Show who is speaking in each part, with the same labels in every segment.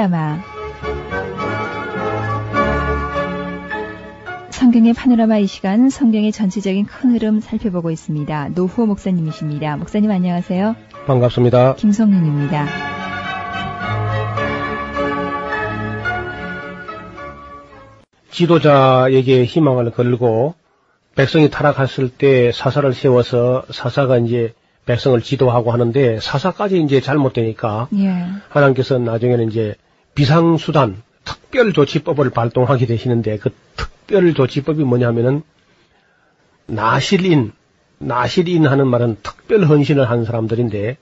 Speaker 1: 파노라마 성경의 파노라마 이 시간 성경의 전체적인 큰 흐름 살펴보고 있습니다. 노후호 목사님이십니다. 목사님 안녕하세요.
Speaker 2: 반갑습니다.
Speaker 1: 김성윤입니다.
Speaker 2: 지도자에게 희망을 걸고 백성이 타락했을 때 사사를 세워서 사사가 이제 백성을 지도하고 하는데 사사까지 이제 잘못되니까
Speaker 1: 예.
Speaker 2: 하나님께서 나중에는 이제 비상수단 특별조치법을 발동하게 되시는데 그 특별조치법이 뭐냐면은 나실인 나실인 하는 말은 특별 헌신을 한 사람들인데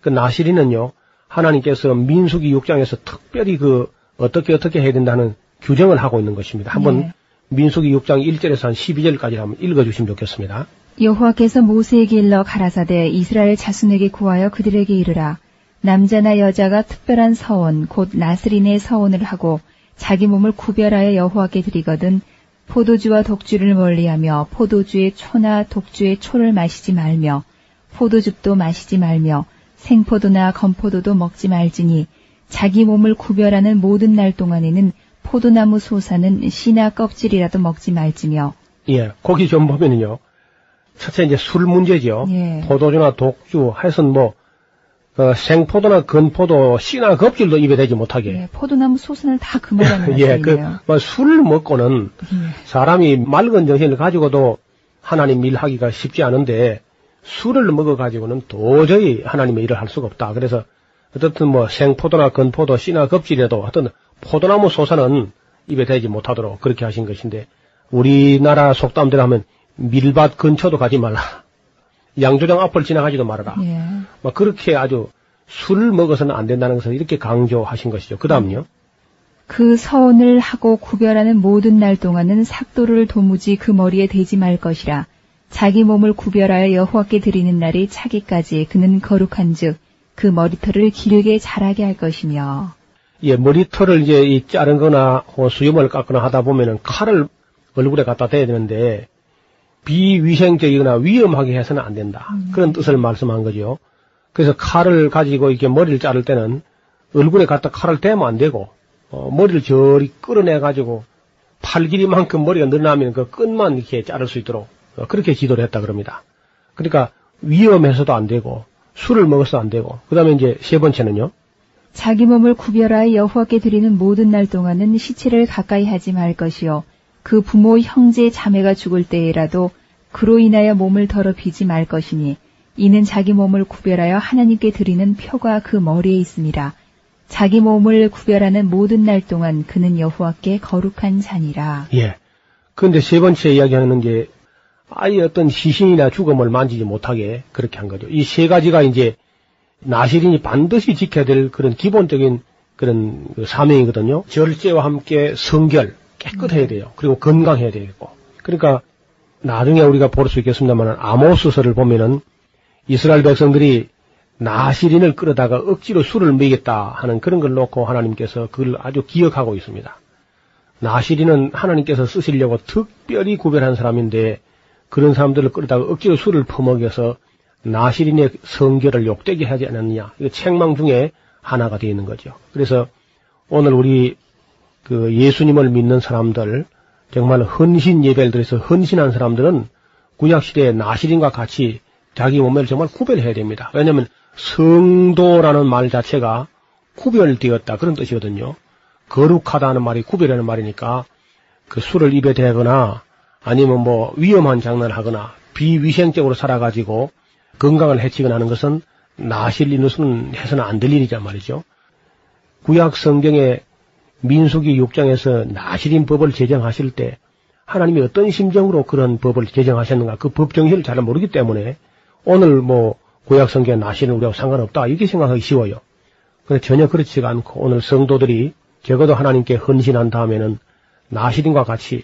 Speaker 2: 그 나실인은요 하나님께서 민수기 6장에서 특별히 그 어떻게 어떻게 해야 된다는 규정을 하고 있는 것입니다. 한번
Speaker 1: 예.
Speaker 2: 민수기 6장 1절에서 한 12절까지 한번 읽어주시면 좋겠습니다.
Speaker 1: 여호와께서 모세에게 일러 가라사대 이스라엘 자손에게 구하여 그들에게 이르라 남자나 여자가 특별한 서원 곧 나스린의 서원을 하고 자기 몸을 구별하여 여호와께 드리거든 포도주와 독주를 멀리하며 포도주의 초나 독주의 초를 마시지 말며 포도즙도 마시지 말며 생포도나 건포도도 먹지 말지니 자기 몸을 구별하는 모든 날 동안에는 포도나무 소사는 씨나 껍질이라도 먹지 말지며
Speaker 2: 예, 거기 좀 보면은요. 첫째 이제 술 문제죠.
Speaker 1: 예.
Speaker 2: 포도주나 독주, 하여튼 뭐 어, 생포도나 건포도, 씨나 겁질도 입에 대지 못하게.
Speaker 1: 예, 포도나무 소선을 다 금하라는
Speaker 2: 예, 그,
Speaker 1: 말씀이네요.
Speaker 2: 뭐 술을 먹고는
Speaker 1: 예.
Speaker 2: 사람이 맑은 정신을 가지고도 하나님 일하기가 쉽지 않은데 술을 먹어가지고는 도저히 하나님의 일을 할 수가 없다. 그래서 어떻든 뭐 생포도나 건포도, 씨나 겁질이라도 어떤 포도나무 소사는 입에 대지 못하도록 그렇게 하신 것인데 우리나라 속담대로 하면 밀밭 근처도 가지 말라. 양조장 앞을 지나가지도 말아라.
Speaker 1: 예.
Speaker 2: 막 그렇게 아주 술을 먹어서는 안 된다는 것을 이렇게 강조하신 것이죠. 그 다음요.
Speaker 1: 그 서원을 하고 구별하는 모든 날 동안은 삭도를 도무지 그 머리에 대지 말 것이라. 자기 몸을 구별하여 여호와께 드리는 날이 차기까지 그는 거룩한즉 그 머리털을 기르게 자라게 할 것이며.
Speaker 2: 예, 머리털을 이제 이 자른 거나 어, 수염을 깎거나 하다 보면은 칼을 얼굴에 갖다 대야 되는데 비위생적이거나 위험하게 해서는 안 된다. 그런 뜻을 말씀한 거죠. 그래서 칼을 가지고 이렇게 머리를 자를 때는 얼굴에 갖다 칼을 대면 안 되고 어, 머리를 저리 끌어내 가지고 팔 길이만큼 머리가 늘어나면 그 끝만 이렇게 자를 수 있도록 어, 그렇게 지도를 했다 그럽니다. 그러니까 위험해서도 안 되고 술을 먹어서 안 되고 그다음에 이제 세 번째는요.
Speaker 1: 자기 몸을 구별하여 여호와께 드리는 모든 날 동안은 시체를 가까이 하지 말 것이요 그 부모 형제 자매가 죽을 때에라도 그로 인하여 몸을 더럽히지 말 것이니 이는 자기 몸을 구별하여 하나님께 드리는 표가 그 머리에 있습니다. 자기 몸을 구별하는 모든 날 동안 그는 여호와께 거룩한 자니라.
Speaker 2: 예. 그런데 세 번째 이야기하는 게 아예 어떤 시신이나 죽음을 만지지 못하게 그렇게 한 거죠. 이 세 가지가 이제 나시린이 반드시 지켜야 될 그런 기본적인 그런 그 사명이거든요. 절제와 함께 성결, 깨끗해야 돼요. 그리고 건강해야 되고. 그러니까 나중에 우리가 볼 수 있겠습니다만 아모스서를 보면은 이스라엘 백성들이 나시린을 끌어다가 억지로 술을 먹이겠다 하는 그런 걸 놓고 하나님께서 그걸 아주 기억하고 있습니다. 나시린은 하나님께서 쓰시려고 특별히 구별한 사람인데 그런 사람들을 끌어다가 억지로 술을 퍼먹여서 나시린의 성결을 욕되게 하지 않았느냐. 이거 책망 중에 하나가 되어 있는 거죠. 그래서 오늘 우리 그 예수님을 믿는 사람들, 정말 헌신 예배를 드려서 헌신한 사람들은 구약시대의 나시린과 같이 자기 몸매를 정말 구별해야 됩니다. 왜냐하면 성도라는 말 자체가 구별되었다 그런 뜻이거든요. 거룩하다는 말이 구별하는 말이니까 그 술을 입에 대거나 아니면 뭐 위험한 장난을 하거나 비위생적으로 살아가지고 건강을 해치거나 하는 것은 나실리누스는 해서는 안 될 일이란 말이죠. 구약 성경의 민수기 6장에서 나실인 법을 제정하실 때 하나님이 어떤 심정으로 그런 법을 제정하셨는가 그 법 정신을 잘 모르기 때문에 오늘 뭐 구약 성경 나시는 우리하고 상관없다 이렇게 생각하기 쉬워요. 그런데 전혀 그렇지가 않고 오늘 성도들이 적어도 하나님께 헌신한 다음에는 나시린과 같이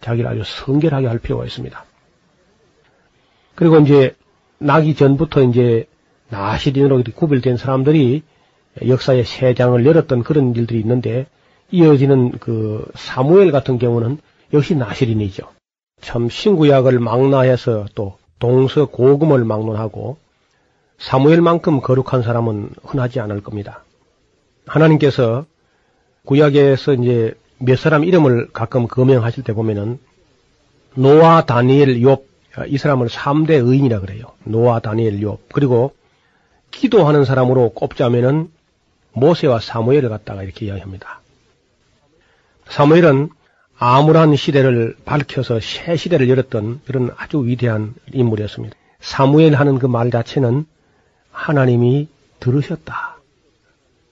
Speaker 2: 자기를 아주 성결하게 할 필요가 있습니다. 그리고 이제 나기 전부터 이제 나시린으로 구별된 사람들이 역사의 새 장을 열었던 그런 일들이 있는데 이어지는 그 사무엘 같은 경우는 역시 나시린이죠. 참 신구약을 망라해서 또 동서 고금을 막론하고 사무엘만큼 거룩한 사람은 흔하지 않을 겁니다. 하나님께서 구약에서 이제 몇 사람 이름을 가끔 거명하실 때 보면은 노아, 다니엘, 욥, 이 사람을 3대 의인이라 그래요. 노아, 다니엘, 욥. 그리고 기도하는 사람으로 꼽자면은 모세와 사무엘을 갖다가 이렇게 이야기합니다. 사무엘은 암울한 시대를 밝혀서 새 시대를 열었던 그런 아주 위대한 인물이었습니다. 사무엘 하는 그 말 자체는 하나님이 들으셨다.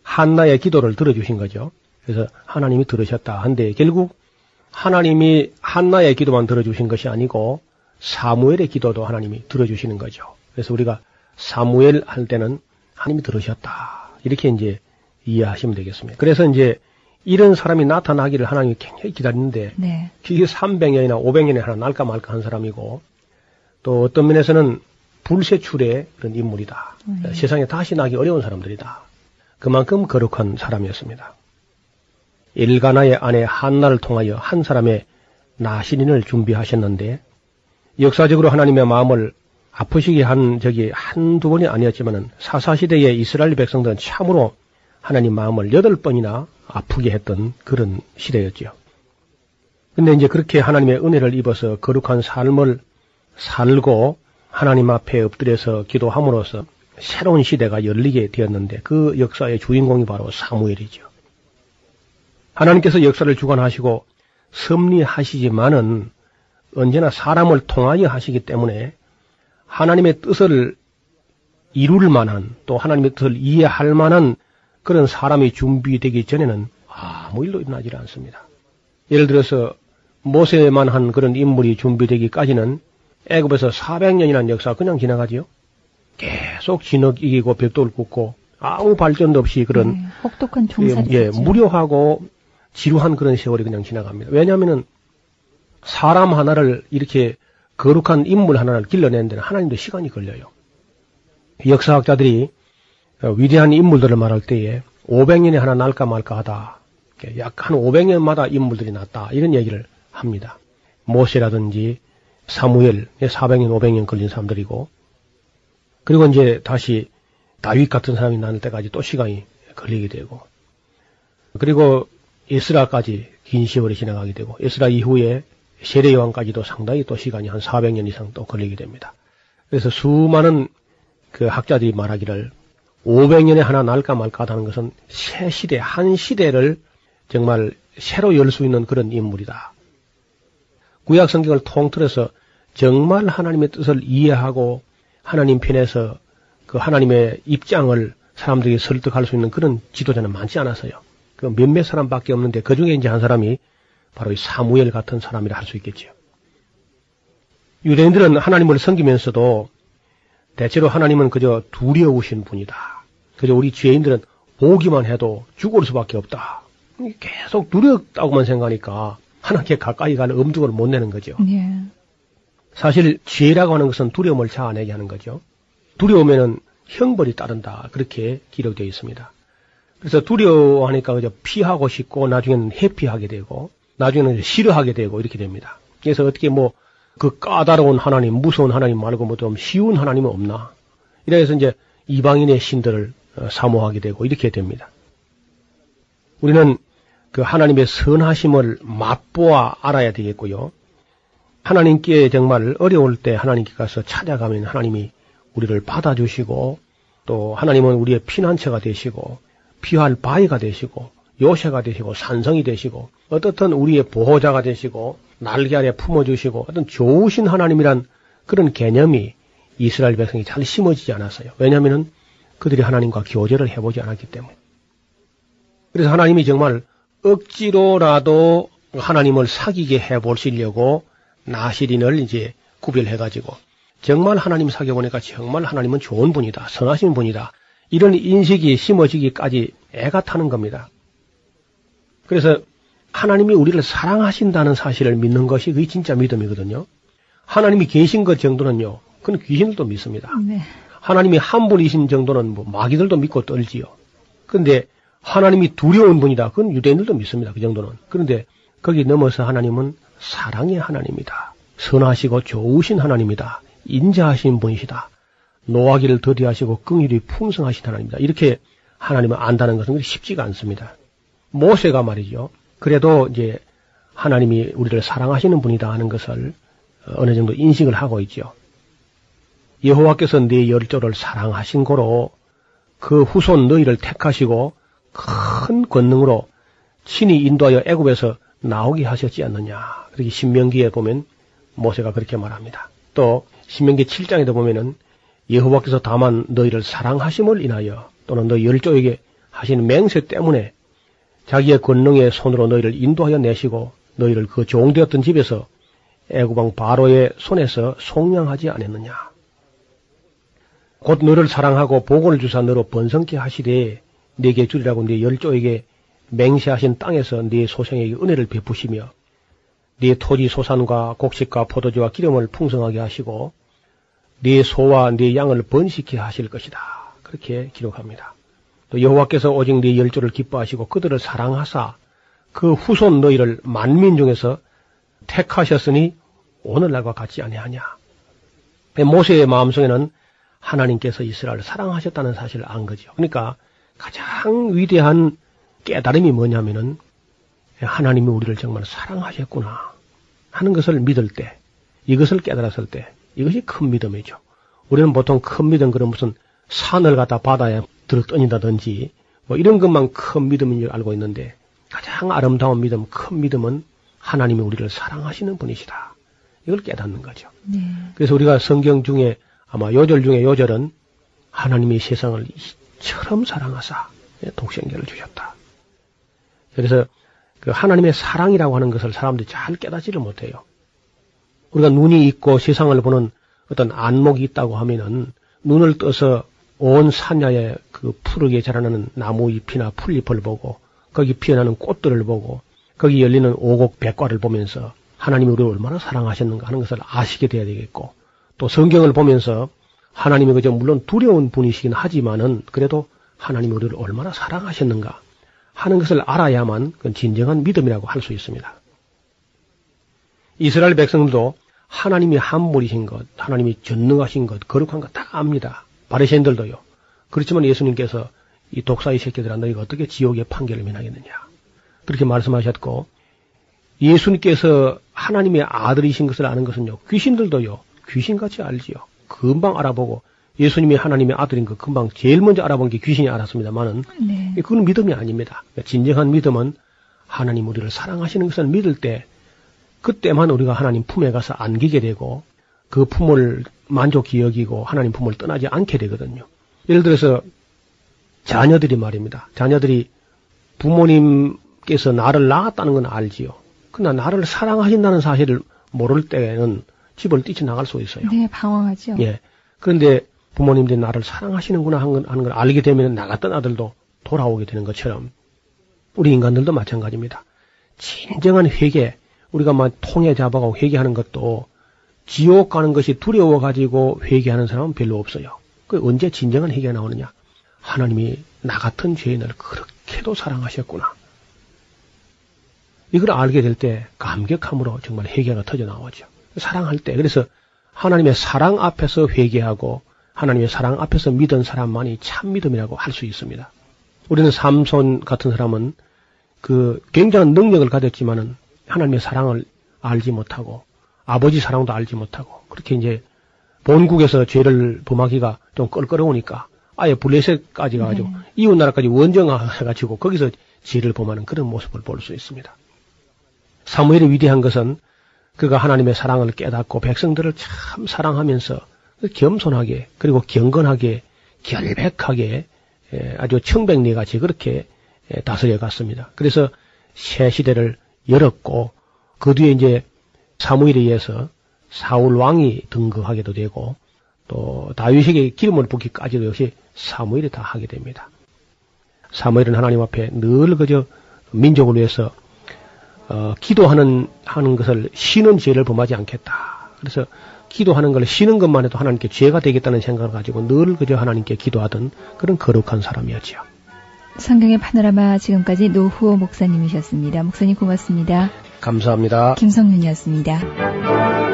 Speaker 2: 한나의 기도를 들어주신 거죠. 그래서 하나님이 들으셨다 한데 결국 하나님이 한나의 기도만 들어주신 것이 아니고 사무엘의 기도도 하나님이 들어주시는 거죠. 그래서 우리가 사무엘 할 때는 하나님이 들으셨다. 이렇게 이제 이해하시면 되겠습니다. 그래서 이제 이런 사람이 나타나기를 하나님이 굉장히 기다리는데 네. 그게 300년이나 500년에 하나 날까 말까 한 사람이고 또 어떤 면에서는 불세출의 그런 인물이다. 네. 세상에 다시 나기 어려운 사람들이다. 그만큼 거룩한 사람이었습니다. 일가나의 아내 한나를 통하여 한 사람의 나신인을 준비하셨는데 역사적으로 하나님의 마음을 아프시게 한 적이 한두 번이 아니었지만은 사사시대의 이스라엘 백성들은 참으로 하나님 마음을 여덟 번이나 아프게 했던 그런 시대였죠. 근데 이제 그렇게 하나님의 은혜를 입어서 거룩한 삶을 살고 하나님 앞에 엎드려서 기도함으로써 새로운 시대가 열리게 되었는데 그 역사의 주인공이 바로 사무엘이죠. 하나님께서 역사를 주관하시고 섭리하시지만은 언제나 사람을 통하여 하시기 때문에 하나님의 뜻을 이룰 만한 또 하나님의 뜻을 이해할 만한 그런 사람이 준비되기 전에는 아무 일도 일어나지 않습니다. 예를 들어서 모세만 한 그런 인물이 준비되기까지는 애굽에서 400년이라는 역사 그냥 지나가지요. 계속 진흙 이기고 벽돌 굽고 아무 발전도 없이 그런 네,
Speaker 1: 혹독한 종살이
Speaker 2: 예, 예, 무료하고 지루한 그런 세월이 그냥 지나갑니다. 왜냐하면은 사람 하나를 이렇게 거룩한 인물 하나를 길러내는 데는 하나님도 시간이 걸려요. 역사학자들이 어, 위대한 인물들을 말할 때에 500년에 하나 날까 말까 하다. 약 한 500년마다 인물들이 났다. 이런 얘기를 합니다. 모세라든지 사무엘, 400년, 500년 걸린 사람들이고, 그리고 이제 다시 다윗 같은 사람이 나는 때까지 또 시간이 걸리게 되고, 그리고 에스라까지 긴 세월이 지나가게 되고, 에스라 이후에 세례 요한까지도 상당히 또 시간이 한 400년 이상 또 걸리게 됩니다. 그래서 수많은 그 학자들이 말하기를 500년에 하나 날까 말까 하는 것은 새 시대, 한 시대를 정말 새로 열 수 있는 그런 인물이다. 구약 성경을 통틀어서 정말 하나님의 뜻을 이해하고 하나님 편에서 그 하나님의 입장을 사람들에게 설득할 수 있는 그런 지도자는 많지 않아서요. 그 몇몇 사람밖에 없는데 그 중에 이제 한 사람이 바로 이 사무엘 같은 사람이라 할 수 있겠지요. 유대인들은 하나님을 섬기면서도 대체로 하나님은 그저 두려우신 분이다. 그저 우리 죄인들은 보기만 해도 죽을 수밖에 없다. 계속 두렵다고만 생각하니까 하나님께 가까이 가는 엄두를 못 내는 거죠. 예. 사실 죄라고 하는 것은 두려움을 자아내게 하는 거죠. 두려우면은 형벌이 따른다. 그렇게 기록되어 있습니다. 그래서 두려워하니까 그저 피하고 싶고 나중에는 회피하게 되고 나중에는 싫어하게 되고 이렇게 됩니다. 그래서 어떻게 뭐 그 까다로운 하나님, 무서운 하나님 말고 뭐 좀 쉬운 하나님은 없나. 이래서 이제 이방인의 신들을 어, 사모하게 되고 이렇게 됩니다. 우리는 그 하나님의 선하심을 맛보아 알아야 되겠고요. 하나님께 정말 어려울 때 하나님께 가서 찾아가면 하나님이 우리를 받아주시고 또 하나님은 우리의 피난처가 되시고 피할 바위가 되시고 요새가 되시고 산성이 되시고 어떻든 우리의 보호자가 되시고 날개 아래 품어주시고 어떤 좋으신 하나님이란 그런 개념이 이스라엘 백성이 잘 심어지지 않았어요. 왜냐하면 그들이 하나님과 교제를 해보지 않았기 때문에. 그래서 하나님이 정말 억지로라도 하나님을 사귀게 해 보시려고 나시린을 이제 구별해 가지고 정말 하나님 사귀어 보니까 정말 하나님은 좋은 분이다. 선하신 분이다. 이런 인식이 심어지기까지 애가 타는 겁니다. 그래서 하나님이 우리를 사랑하신다는 사실을 믿는 것이 그게 진짜 믿음이거든요. 하나님이 계신 것 정도는요. 그건 귀신들도 믿습니다. 네. 하나님이 한 분이신 정도는 뭐 마귀들도 믿고 떨지요. 그런데 하나님이 두려운 분이다. 그건 유대인들도 믿습니다. 그 정도는. 그런데 거기 넘어서 하나님은 사랑의 하나님이다. 선하시고 좋으신 하나님이다. 인자하신 분이시다. 노하기를 더디하시고 긍휼이 풍성하신 하나님이다. 이렇게 하나님을 안다는 것은 쉽지가 않습니다. 모세가 말이죠. 그래도 이제 하나님이 우리를 사랑하시는 분이다 하는 것을 어느 정도 인식을 하고 있죠. 여호와께서 네 열조를 사랑하신 고로 그 후손 너희를 택하시고 큰 권능으로 친히 인도하여 애굽에서 나오게 하셨지 않느냐. 그렇게 신명기에 보면 모세가 그렇게 말합니다. 또 신명기 7장에도 보면은 여호와께서 다만 너희를 사랑하심을 인하여 또는 너희 열조에게 하신 맹세 때문에 자기의 권능의 손으로 너희를 인도하여 내시고 너희를 그 종되었던 집에서 애구방 바로의 손에서 속량하지 않았느냐. 곧 너를 사랑하고 복을 주사 너로 번성케 하시되 네게 주리라고 네 열조에게 맹세하신 땅에서 네 소생에게 은혜를 베푸시며 네 토지 소산과 곡식과 포도주와 기름을 풍성하게 하시고 네 소와 네 양을 번식케 하실 것이다. 그렇게 기록합니다. 또 여호와께서 오직 네 열조를 기뻐하시고 그들을 사랑하사 그 후손 너희를 만민 중에서 택하셨으니 오늘날과 같지 아니하냐. 모세의 마음속에는 하나님께서 이스라엘을 사랑하셨다는 사실을 안 거죠. 그러니까 가장 위대한 깨달음이 뭐냐면은 하나님이 우리를 정말 사랑하셨구나 하는 것을 믿을 때, 이것을 깨달았을 때, 이것이 큰 믿음이죠. 우리는 보통 큰 믿음 그런 무슨 산을 갖다 바다에 들어떠닌다든지 뭐 이런 것만 큰 믿음인 줄 알고 있는데 가장 아름다운 믿음, 큰 믿음은 하나님이 우리를 사랑하시는 분이시다. 이걸 깨닫는 거죠. 네. 그래서 우리가 성경 중에 아마 요절 중에 요절은 하나님이 세상을 이처럼 사랑하사 독생자를 주셨다. 그래서 그 하나님의 사랑이라고 하는 것을 사람들이 잘 깨닫지를 못해요. 우리가 눈이 있고 세상을 보는 어떤 안목이 있다고 하면은 눈을 떠서 온 산야에 그 푸르게 자라나는 나무 잎이나 풀잎을 보고 거기 피어나는 꽃들을 보고 거기 열리는 오곡 백과를 보면서 하나님이 우리를 얼마나 사랑하셨는가 하는 것을 아시게 돼야 되겠고 또 성경을 보면서 하나님이 그저 물론 두려운 분이시긴 하지만은 그래도 하나님이 우리를 얼마나 사랑하셨는가 하는 것을 알아야만 그 진정한 믿음이라고 할 수 있습니다. 이스라엘 백성들도 하나님이 한 분이신 것, 하나님이 전능하신 것, 거룩한 것 다 압니다. 바리새인들도요. 그렇지만 예수님께서 이 독사의 새끼들아 너희가 어떻게 지옥의 판결을 면하겠느냐. 그렇게 말씀하셨고 예수님께서 하나님의 아들이신 것을 아는 것은요. 귀신들도요. 귀신같이 알지요. 금방 알아보고 예수님이 하나님의 아들인 거 금방 제일 먼저 알아본 게 귀신이 알았습니다만은 네. 그건 믿음이 아닙니다. 진정한 믿음은 하나님 우리를 사랑하시는 것을 믿을 때 그때만 우리가 하나님 품에 가서 안기게 되고 그 품을 만족히 여기고 하나님 품을 떠나지 않게 되거든요. 예를 들어서 자녀들이 말입니다. 자녀들이 부모님께서 나를 낳았다는 건 알지요. 그러나 나를 사랑하신다는 사실을 모를 때에는 집을 뛰쳐나갈 수 있어요.
Speaker 1: 네, 방황하죠.
Speaker 2: 예. 그런데 부모님들이 나를 사랑하시는구나 하는 걸, 하는 걸 알게 되면 나갔던 아들도 돌아오게 되는 것처럼 우리 인간들도 마찬가지입니다. 진정한 회개, 우리가 막 통해 잡아가고 회개하는 것도 지옥 가는 것이 두려워 가지고 회개하는 사람은 별로 없어요. 그 언제 진정한 회개가 나오느냐? 하나님이 나 같은 죄인을 그렇게도 사랑하셨구나. 이걸 알게 될 때 감격함으로 정말 회개가 터져 나오죠. 사랑할 때. 그래서 하나님의 사랑 앞에서 회개하고 하나님의 사랑 앞에서 믿은 사람만이 참 믿음이라고 할 수 있습니다. 우리는 삼손 같은 사람은 그 굉장한 능력을 가졌지만은 하나님의 사랑을 알지 못하고 아버지 사랑도 알지 못하고 그렇게 이제 본국에서 죄를 범하기가 좀 껄끄러우니까 아예 블레셋까지 가가지고 네. 이웃 나라까지 원정해가지고 거기서 죄를 범하는 그런 모습을 볼 수 있습니다. 사무엘이 위대한 것은 그가 하나님의 사랑을 깨닫고 백성들을 참 사랑하면서 겸손하게 그리고 경건하게 결백하게 아주 청백리 같이 그렇게 다스려 갔습니다. 그래서 새 시대를 열었고 그 뒤에 이제 사무엘에 의해서 사울 왕이 등극하게도 되고 또 다윗에게 기름을 붓기까지도 역시 사무엘이 다 하게 됩니다. 사무엘은 하나님 앞에 늘 그저 민족을 위해서 어, 기도하는 하는 것을 쉬는 죄를 범하지 않겠다. 그래서 기도하는 걸 쉬는 것만 해도 하나님께 죄가 되겠다는 생각을 가지고 늘 그저 하나님께 기도하던 그런 거룩한 사람이었지요.
Speaker 3: 성경의 파노라마 지금까지 노후호 목사님이셨습니다. 목사님 고맙습니다.
Speaker 2: 감사합니다.
Speaker 3: 김성윤이었습니다.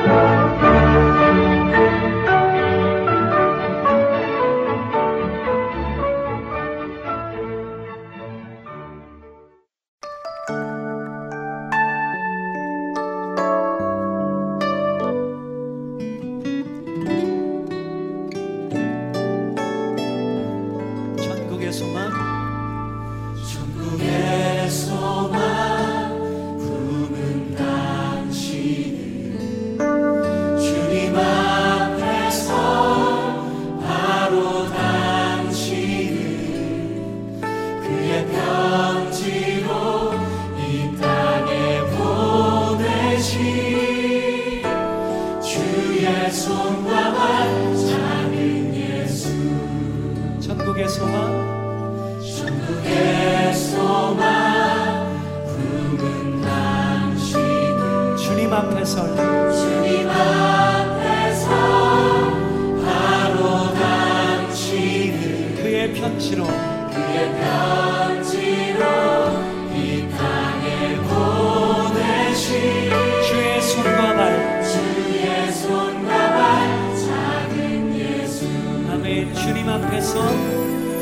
Speaker 3: 주님 앞에서.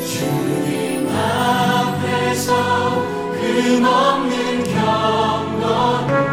Speaker 3: 주님 앞에서 그 금없는 경건.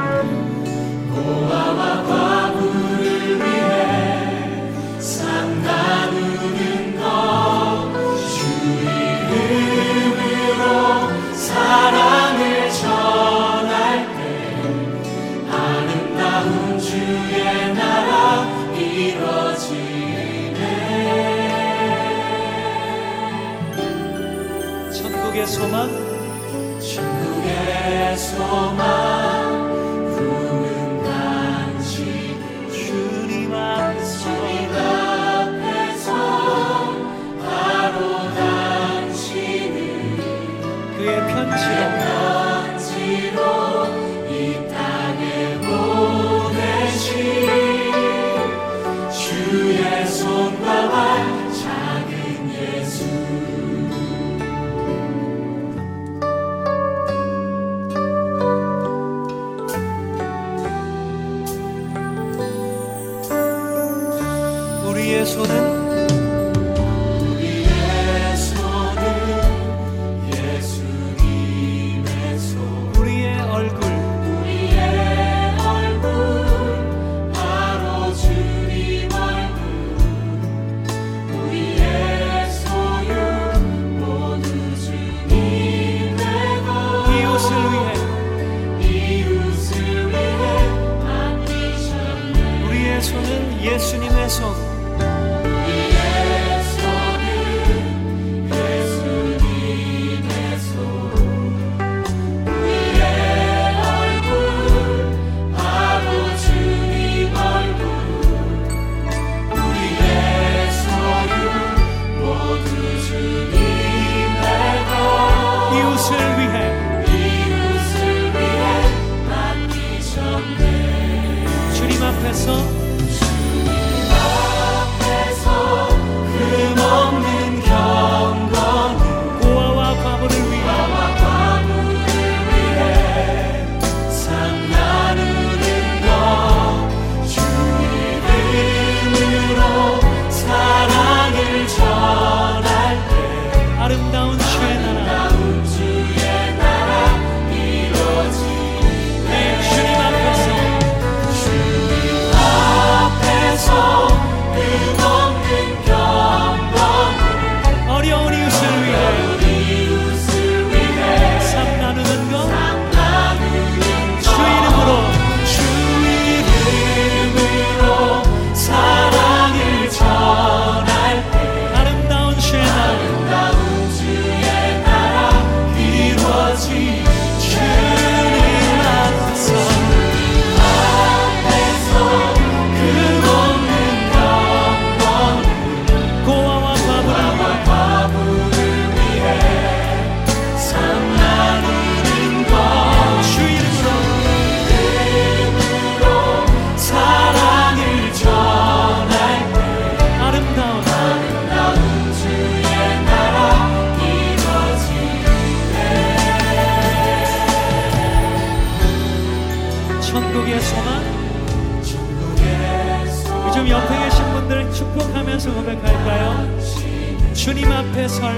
Speaker 3: 주님 앞에 설.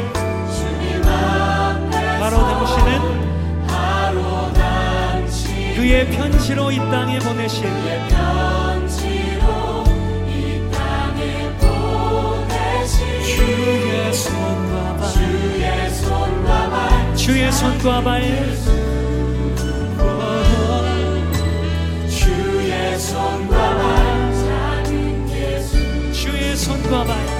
Speaker 3: 바로 당신은 그의 편지로 이 땅에 보내신 주의 손과 발. 주의 손과 발. 주의 손과 발. 주의 손과 발. 주의 손과 발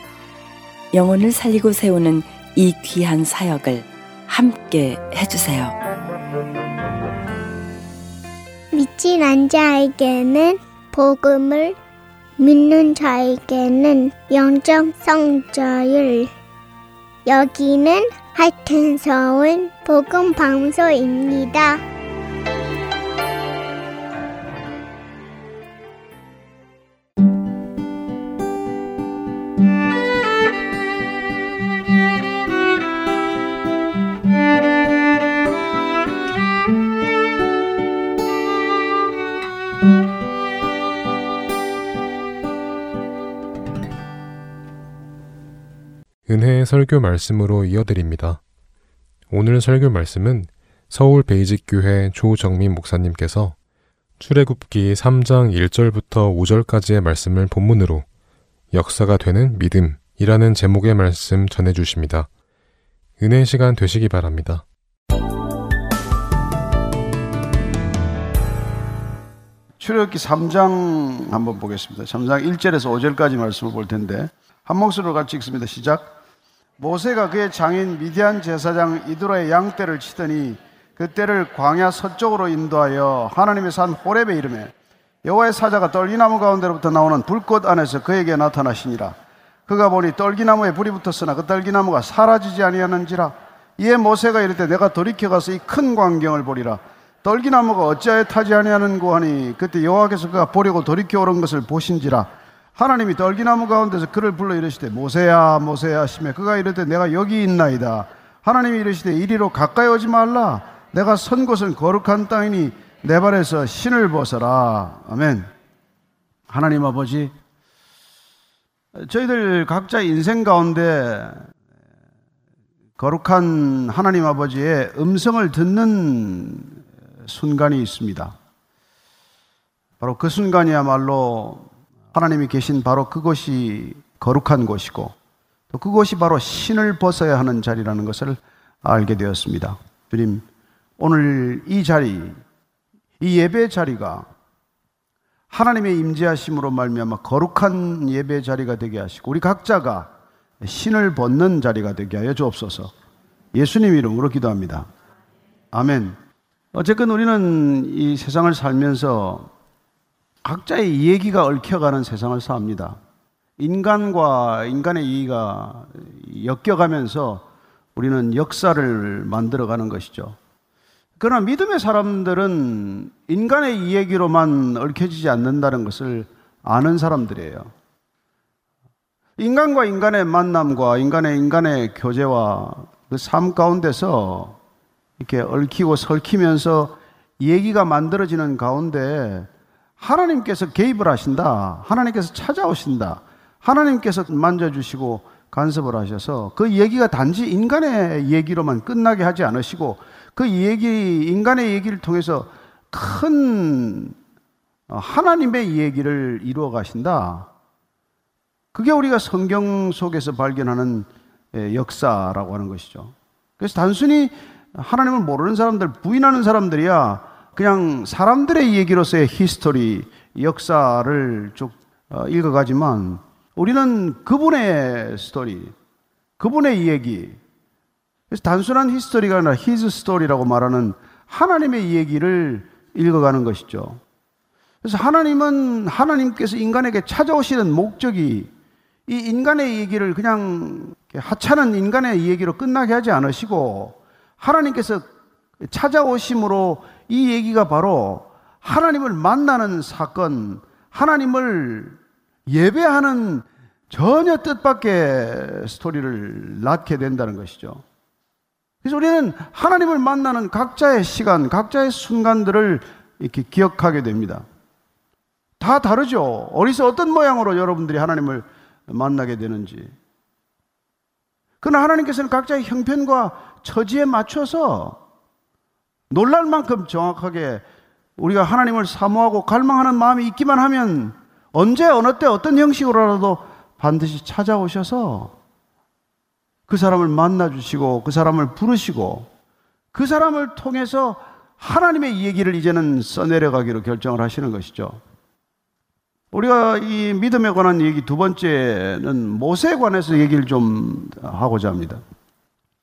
Speaker 4: 영혼을 살리고 세우는 이 귀한 사역을 함께 해주세요.
Speaker 5: 믿진 않은 자에게는 복음을 믿는 자에게는 영적 성자율 여기는 하여튼 서울 복음 방송입니다.
Speaker 6: 설교 말씀으로 이어드립니다. 오늘 설교 말씀은 서울 베이직교회 조정민 목사님께서 출애굽기 3장 1절부터 5절까지의 말씀을 본문으로 역사가 되는 믿음이라는 제목의 말씀 전해 주십니다. 은혜 시간 되시기 바랍니다.
Speaker 7: 출애굽기 3장 한번 보겠습니다. 3장 1절에서 5절까지 말씀을 볼 텐데 한 목소리로 같이 읽습니다. 시작. 모세가 그의 장인 미디안 제사장 이드로의 양떼를 치더니 그 떼를 광야 서쪽으로 인도하여 하나님의 산 호렙에 이름에 여호와의 사자가 떨기나무 가운데로부터 나오는 불꽃 안에서 그에게 나타나시니라. 그가 보니 떨기나무에 불이 붙었으나 그 떨기나무가 사라지지 아니하는지라. 이에 모세가 이르되 내가 돌이켜 가서 이 큰 광경을 보리라. 떨기나무가 어찌하여 타지 아니하는고 하니 그때 여호와께서 그가 보려고 돌이켜 오른 것을 보신지라. 하나님이 떨기나무 가운데서 그를 불러 이르시되 모세야 모세야 하시며 그가 이르되 내가 여기 있나이다. 하나님이 이르시되 이리로 가까이 오지 말라. 내가 선 곳은 거룩한 땅이니 내 발에서 신을 벗어라. 아멘. 하나님 아버지, 저희들 각자 인생 가운데 거룩한 하나님 아버지의 음성을 듣는 순간이 있습니다. 바로 그 순간이야말로 하나님이 계신 바로 그곳이 거룩한 곳이고 또 그곳이 바로 신을 벗어야 하는 자리라는 것을 알게 되었습니다. 주님, 오늘 이 자리, 이 예배 자리가 하나님의 임재하심으로 말미암아 거룩한 예배 자리가 되게 하시고 우리 각자가 신을 벗는 자리가 되게 하여 주옵소서. 예수님 이름으로 기도합니다. 아멘. 어쨌건 우리는 이 세상을 살면서 각자의 이야기가 얽혀가는 세상을 삽니다. 인간과 인간의 이해가 엮여가면서 우리는 역사를 만들어가는 것이죠. 그러나 믿음의 사람들은 인간의 이야기로만 얽혀지지 않는다는 것을 아는 사람들이에요. 인간과 인간의 만남과 인간의 인간의 교제와 그 삶 가운데서 이렇게 얽히고 설키면서 얘기가 만들어지는 가운데 하나님께서 개입을 하신다. 하나님께서 찾아오신다. 하나님께서 만져주시고 간섭을 하셔서 그 얘기가 단지 인간의 얘기로만 끝나게 하지 않으시고 그 얘기, 인간의 얘기를 통해서 큰 하나님의 이야기를 이루어 가신다. 그게 우리가 성경 속에서 발견하는 역사라고 하는 것이죠. 그래서 단순히 하나님을 모르는 사람들, 부인하는 사람들이야 그냥 사람들의 얘기로서의 history, 역사를 쭉 어, 읽어가지만 우리는 그분의 스토리, 그분의 이야기, 그래서 단순한 history가 아니라 His story라고 말하는 하나님의 이야기를 읽어가는 것이죠. 그래서 하나님은 하나님께서 인간에게 찾아오시는 목적이 이 인간의 얘기를 그냥 하찮은 인간의 얘기로 끝나게 하지 않으시고 하나님께서 찾아오심으로 이 얘기가 바로 하나님을 만나는 사건, 하나님을 예배하는 전혀 뜻밖의 스토리를 낳게 된다는 것이죠. 그래서 우리는 하나님을 만나는 각자의 시간, 각자의 순간들을 이렇게 기억하게 됩니다. 다 다르죠. 어디서 어떤 모양으로 여러분들이 하나님을 만나게 되는지. 그러나 하나님께서는 각자의 형편과 처지에 맞춰서 놀랄 만큼 정확하게 우리가 하나님을 사모하고 갈망하는 마음이 있기만 하면 언제 어느 때 어떤 형식으로라도 반드시 찾아오셔서 그 사람을 만나 주시고 그 사람을 부르시고 그 사람을 통해서 하나님의 얘기를 이제는 써내려가기로 결정을 하시는 것이죠. 우리가 이 믿음에 관한 얘기 두 번째는 모세에 관해서 얘기를 좀 하고자 합니다.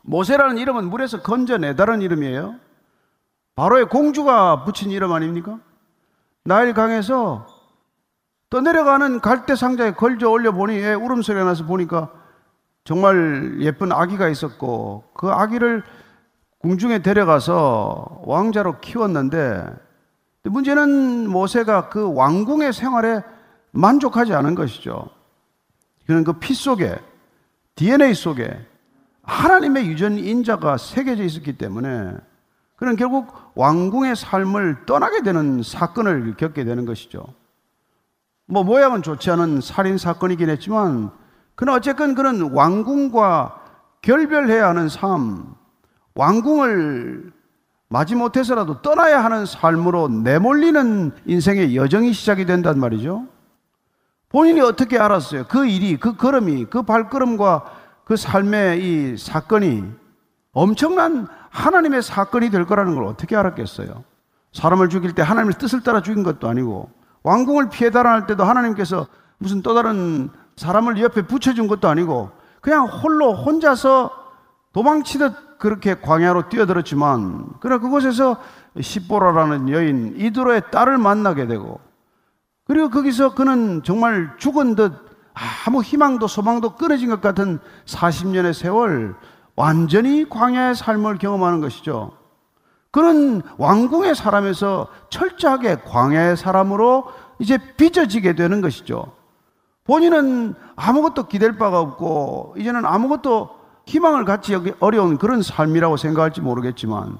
Speaker 7: 모세라는 이름은 물에서 건져내다는 이름이에요. 바로의 공주가 붙인 이름 아닙니까? 나일강에서 떠내려가는 갈대 상자에 걸져 올려 보니 애 울음소리가 나서 보니까 정말 예쁜 아기가 있었고 그 아기를 궁중에 데려가서 왕자로 키웠는데 문제는 모세가 그 왕궁의 생활에 만족하지 않은 것이죠. 그는 그 피 속에 DNA 속에 하나님의 유전 인자가 새겨져 있었기 때문에 그는 결국 왕궁의 삶을 떠나게 되는 사건을 겪게 되는 것이죠. 뭐 모양은 좋지 않은 살인 사건이긴 했지만 그는 어쨌건 그는 왕궁과 결별해야 하는 삶, 왕궁을 마지못해서라도 떠나야 하는 삶으로 내몰리는 인생의 여정이 시작이 된단 말이죠. 본인이 어떻게 알았어요? 그 일이, 그 걸음이, 그 발걸음과 그 삶의 이 사건이 엄청난 하나님의 사건이 될 거라는 걸 어떻게 알았겠어요? 사람을 죽일 때 하나님의 뜻을 따라 죽인 것도 아니고 왕궁을 피해 달아날 때도 하나님께서 무슨 또 다른 사람을 옆에 붙여준 것도 아니고 그냥 홀로 혼자서 도망치듯 그렇게 광야로 뛰어들었지만 그러나 그곳에서 십보라라는 여인 이드로의 딸을 만나게 되고 그리고 거기서 그는 정말 죽은 듯 아무 희망도 소망도 끊어진 것 같은 40년의 세월 완전히 광야의 삶을 경험하는 것이죠. 그는 왕궁의 사람에서 철저하게 광야의 사람으로 이제 빚어지게 되는 것이죠. 본인은 아무것도 기댈 바가 없고 이제는 아무것도 희망을 갖지 어려운 그런 삶이라고 생각할지 모르겠지만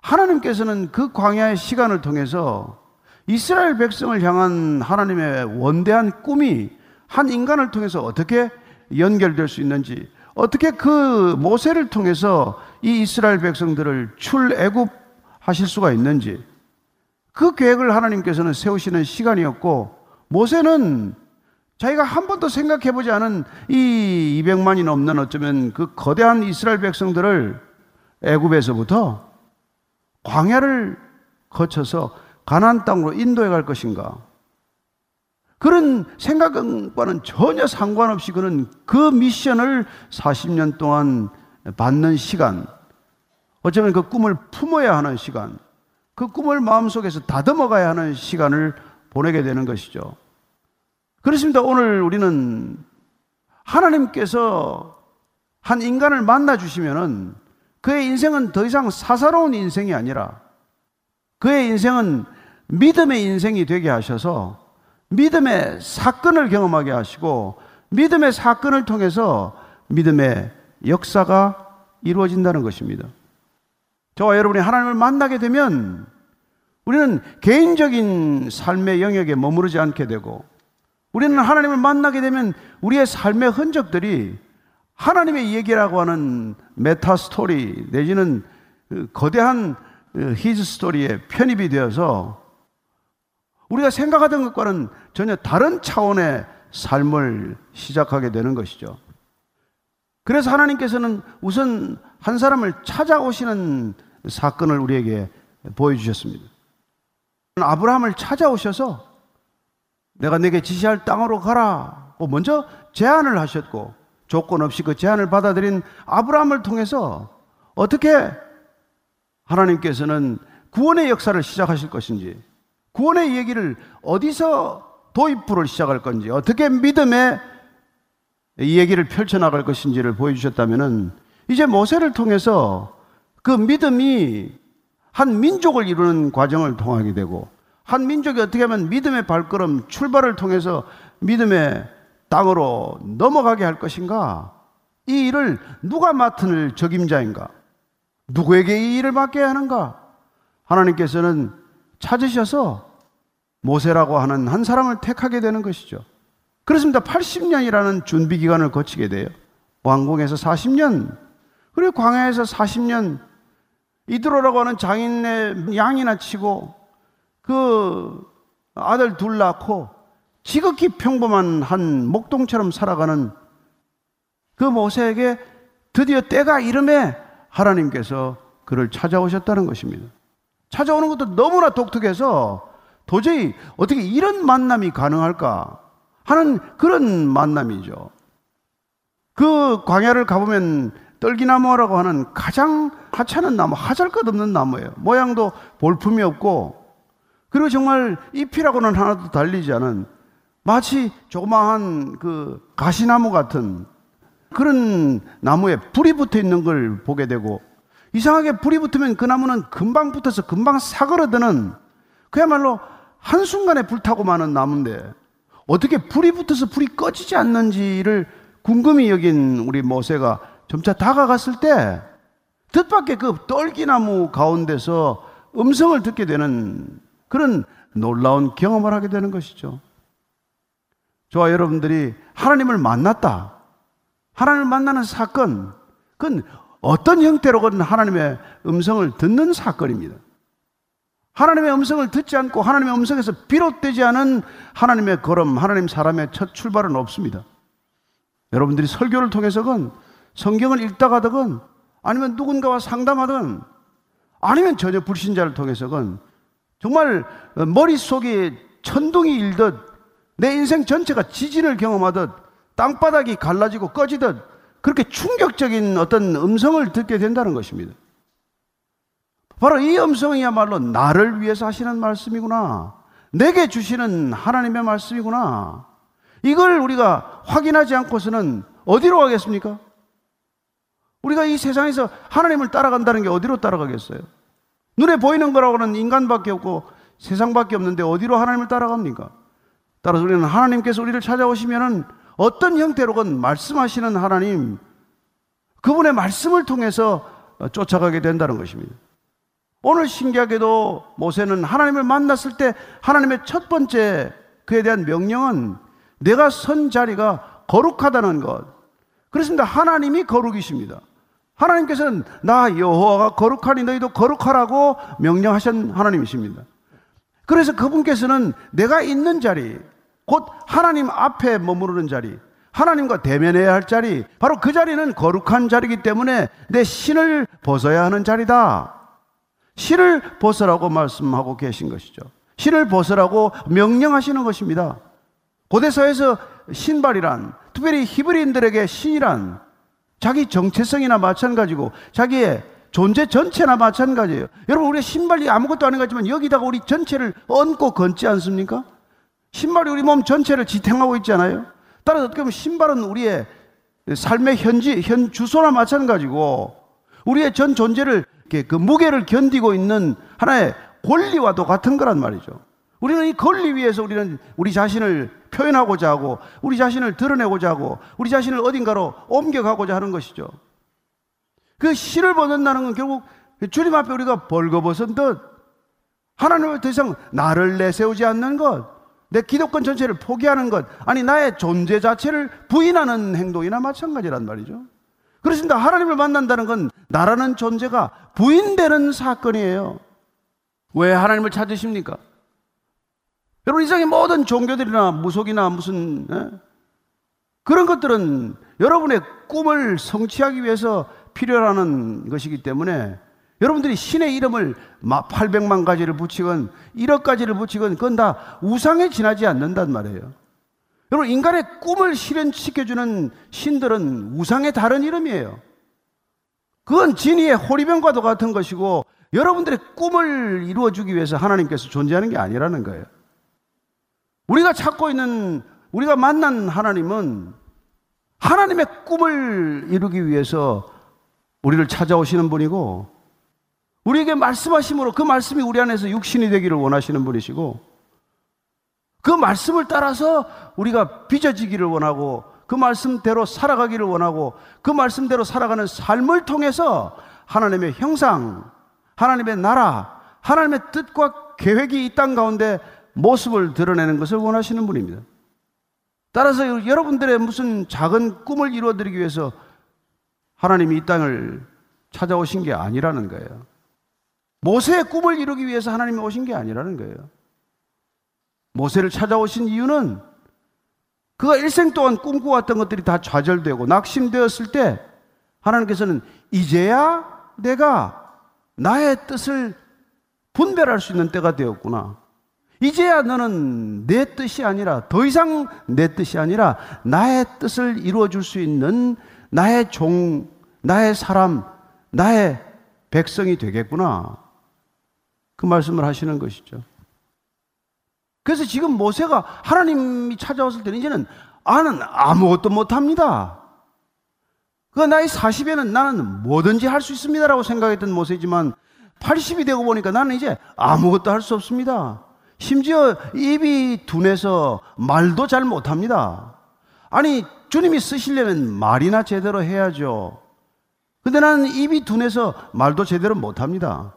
Speaker 7: 하나님께서는 그 광야의 시간을 통해서 이스라엘 백성을 향한 하나님의 원대한 꿈이 한 인간을 통해서 어떻게 연결될 수 있는지 어떻게 그 모세를 통해서 이 이스라엘 백성들을 출애굽하실 수가 있는지 그 계획을 하나님께서는 세우시는 시간이었고 모세는 자기가 한 번도 생각해 보지 않은 이 200만이 넘는 어쩌면 그 거대한 이스라엘 백성들을 애굽에서부터 광야를 거쳐서 가나안 땅으로 인도해 갈 것인가? 그런 생각과는 전혀 상관없이 그는 그 미션을 40년 동안 받는 시간, 어쩌면 그 꿈을 품어야 하는 시간, 그 꿈을 마음속에서 다듬어 가야 하는 시간을 보내게 되는 것이죠. 그렇습니다. 오늘 우리는 하나님께서 한 인간을 만나 주시면은 그의 인생은 더 이상 사사로운 인생이 아니라 그의 인생은 믿음의 인생이 되게 하셔서 믿음의 사건을 경험하게 하시고 믿음의 사건을 통해서 믿음의 역사가 이루어진다는 것입니다. 저와 여러분이 하나님을 만나게 되면 우리는 개인적인 삶의 영역에 머무르지 않게 되고 우리는 하나님을 만나게 되면 우리의 삶의 흔적들이 하나님의 얘기라고 하는 meta story 내지는 그 거대한 His story에 편입이 되어서 우리가 생각하던 것과는 전혀 다른 차원의 삶을 시작하게 되는 것이죠. 그래서 하나님께서는 우선 한 사람을 찾아오시는 사건을 우리에게 보여주셨습니다. 아브라함을 찾아오셔서 내가 내게 지시할 땅으로 가라. 먼저 제안을 하셨고 조건 없이 그 제안을 받아들인 아브라함을 통해서 어떻게 하나님께서는 구원의 역사를 시작하실 것인지 구원의 얘기를 어디서 도입부를 시작할 건지 어떻게 믿음의 이 얘기를 펼쳐나갈 것인지를 보여주셨다면 이제 모세를 통해서 그 믿음이 한 민족을 이루는 과정을 통하게 되고 한 민족이 어떻게 하면 믿음의 발걸음 출발을 통해서 믿음의 땅으로 넘어가게 할 것인가? 이 일을 누가 맡을 적임자인가? 누구에게 이 일을 맡겨야 하는가? 하나님께서는 찾으셔서 모세라고 하는 한 사람을 택하게 되는 것이죠. 그렇습니다. 80년이라는 준비 기간을 거치게 돼요. 왕궁에서 40년, 그리고 광야에서 40년, 이드로라고 하는 장인의 양이나 치고 그 아들 둘 낳고 지극히 평범한 한 목동처럼 살아가는 그 모세에게 드디어 때가 이름에 하나님께서 그를 찾아오셨다는 것입니다. 찾아오는 것도 너무나 독특해서 도저히 어떻게 이런 만남이 가능할까 하는 그런 만남이죠. 그 광야를 가보면 떨기나무라고 하는 가장 하찮은 나무, 하잘것 없는 나무예요. 모양도 볼품이 없고, 그리고 정말 잎이라고는 하나도 달리지 않은 마치 조그마한 그 가시나무 같은 그런 나무에 불이 붙어 있는 걸 보게 되고, 이상하게 불이 붙으면 그 나무는 금방 붙어서 금방 사그러드는 그야말로 한순간에 불타고 마는 나무인데 어떻게 불이 붙어서 불이 꺼지지 않는지를 궁금히 여긴 우리 모세가 점차 다가갔을 때 뜻밖의 그 떨기나무 가운데서 음성을 듣게 되는 그런 놀라운 경험을 하게 되는 것이죠. 저와 여러분들이 하나님을 만났다. 하나님을 만나는 사건, 그건 어떤 형태로건 하나님의 음성을 듣는 사건입니다. 하나님의 음성을 듣지 않고 하나님의 음성에서 비롯되지 않은 하나님의 걸음, 하나님 사람의 첫 출발은 없습니다. 여러분들이 설교를 통해서건 성경을 읽다가든 아니면 누군가와 상담하든 아니면 전혀 불신자를 통해서건 정말 머릿속에 천둥이 일듯 내 인생 전체가 지진을 경험하듯 땅바닥이 갈라지고 꺼지듯 그렇게 충격적인 어떤 음성을 듣게 된다는 것입니다. 바로 이 음성이야말로 나를 위해서 하시는 말씀이구나. 내게 주시는 하나님의 말씀이구나. 이걸 우리가 확인하지 않고서는 어디로 가겠습니까? 우리가 이 세상에서 하나님을 따라간다는 게 어디로 따라가겠어요? 눈에 보이는 거라고는 인간밖에 없고 세상밖에 없는데 어디로 하나님을 따라갑니까? 따라서 우리는 하나님께서 우리를 찾아오시면은 어떤 형태로건 말씀하시는 하나님, 그분의 말씀을 통해서 쫓아가게 된다는 것입니다. 오늘 신기하게도 모세는 하나님을 만났을 때 하나님의 첫 번째 그에 대한 명령은 내가 선 자리가 거룩하다는 것. 그렇습니다. 하나님이 거룩이십니다. 하나님께서는 나 여호와가 거룩하니 너희도 거룩하라고 명령하신 하나님이십니다. 그래서 그분께서는 내가 있는 자리, 곧 하나님 앞에 머무르는 자리, 하나님과 대면해야 할 자리, 바로 그 자리는 거룩한 자리이기 때문에 내 신을 벗어야 하는 자리다. 신을 벗으라고 말씀하고 계신 것이죠. 신을 벗으라고 명령하시는 것입니다. 고대사에서 신발이란 특별히 히브리인들에게 신이란 자기 정체성이나 마찬가지고 자기의 존재 전체나 마찬가지예요. 여러분 우리 신발이 아무것도 아닌 것 같지만 여기다가 우리 전체를 얹고 걷지 않습니까? 신발이 우리 몸 전체를 지탱하고 있잖아요. 따라서 어떻게 보면 신발은 우리의 삶의 현지, 현 주소나 마찬가지고 우리의 전 존재를 그 무게를 견디고 있는 하나의 권리와도 같은 거란 말이죠. 우리는 이 권리 위에서 우리는 우리 자신을 표현하고자 하고 우리 자신을 드러내고자 하고 우리 자신을 어딘가로 옮겨가고자 하는 것이죠. 그 실을 벗는다는 건 결국 주님 앞에 우리가 벌거벗은 듯 하나님을 더 이상 나를 내세우지 않는 것, 내 기독권 전체를 포기하는 것, 아니 나의 존재 자체를 부인하는 행동이나 마찬가지란 말이죠. 그렇습니다. 하나님을 만난다는 건 나라는 존재가 부인되는 사건이에요. 왜 하나님을 찾으십니까? 여러분 이상의 모든 종교들이나 무속이나 무슨 에? 그런 것들은 여러분의 꿈을 성취하기 위해서 필요하는 것이기 때문에 여러분들이 신의 이름을 800만 가지를 붙이건 1억 가지를 붙이건 그건 다 우상에 지나지 않는단 말이에요. 여러분 인간의 꿈을 실현시켜주는 신들은 우상의 다른 이름이에요. 그건 진이의 호리병과도 같은 것이고 여러분들의 꿈을 이루어주기 위해서 하나님께서 존재하는 게 아니라는 거예요. 우리가 찾고 있는 우리가 만난 하나님은 하나님의 꿈을 이루기 위해서 우리를 찾아오시는 분이고 우리에게 말씀하심으로 그 말씀이 우리 안에서 육신이 되기를 원하시는 분이시고 그 말씀을 따라서 우리가 빚어지기를 원하고 그 말씀대로 살아가기를 원하고 그 말씀대로 살아가는 삶을 통해서 하나님의 형상, 하나님의 나라, 하나님의 뜻과 계획이 이 땅 가운데 모습을 드러내는 것을 원하시는 분입니다. 따라서 여러분들의 무슨 작은 꿈을 이루어드리기 위해서 하나님이 이 땅을 찾아오신 게 아니라는 거예요. 모세의 꿈을 이루기 위해서 하나님이 오신 게 아니라는 거예요. 모세를 찾아오신 이유는 그가 일생 동안 꿈꾸었던 것들이 다 좌절되고 낙심되었을 때 하나님께서는 이제야 내가 나의 뜻을 분별할 수 있는 때가 되었구나. 이제야 너는 내 뜻이 아니라 더 이상 내 뜻이 아니라 나의 뜻을 이루어 줄 수 있는 나의 종, 나의 사람, 나의 백성이 되겠구나. 그 말씀을 하시는 것이죠. 그래서 지금 모세가 하나님이 찾아왔을 때는 이제는 아는 아무것도 못합니다. 그 나이 40에는 나는 뭐든지 할 수 있습니다라고 생각했던 모세지만 80이 되고 보니까 나는 이제 아무것도 할 수 없습니다. 심지어 입이 둔해서 말도 잘 못합니다. 아니, 주님이 쓰시려면 말이나 제대로 해야죠. 근데 나는 입이 둔해서 말도 제대로 못합니다.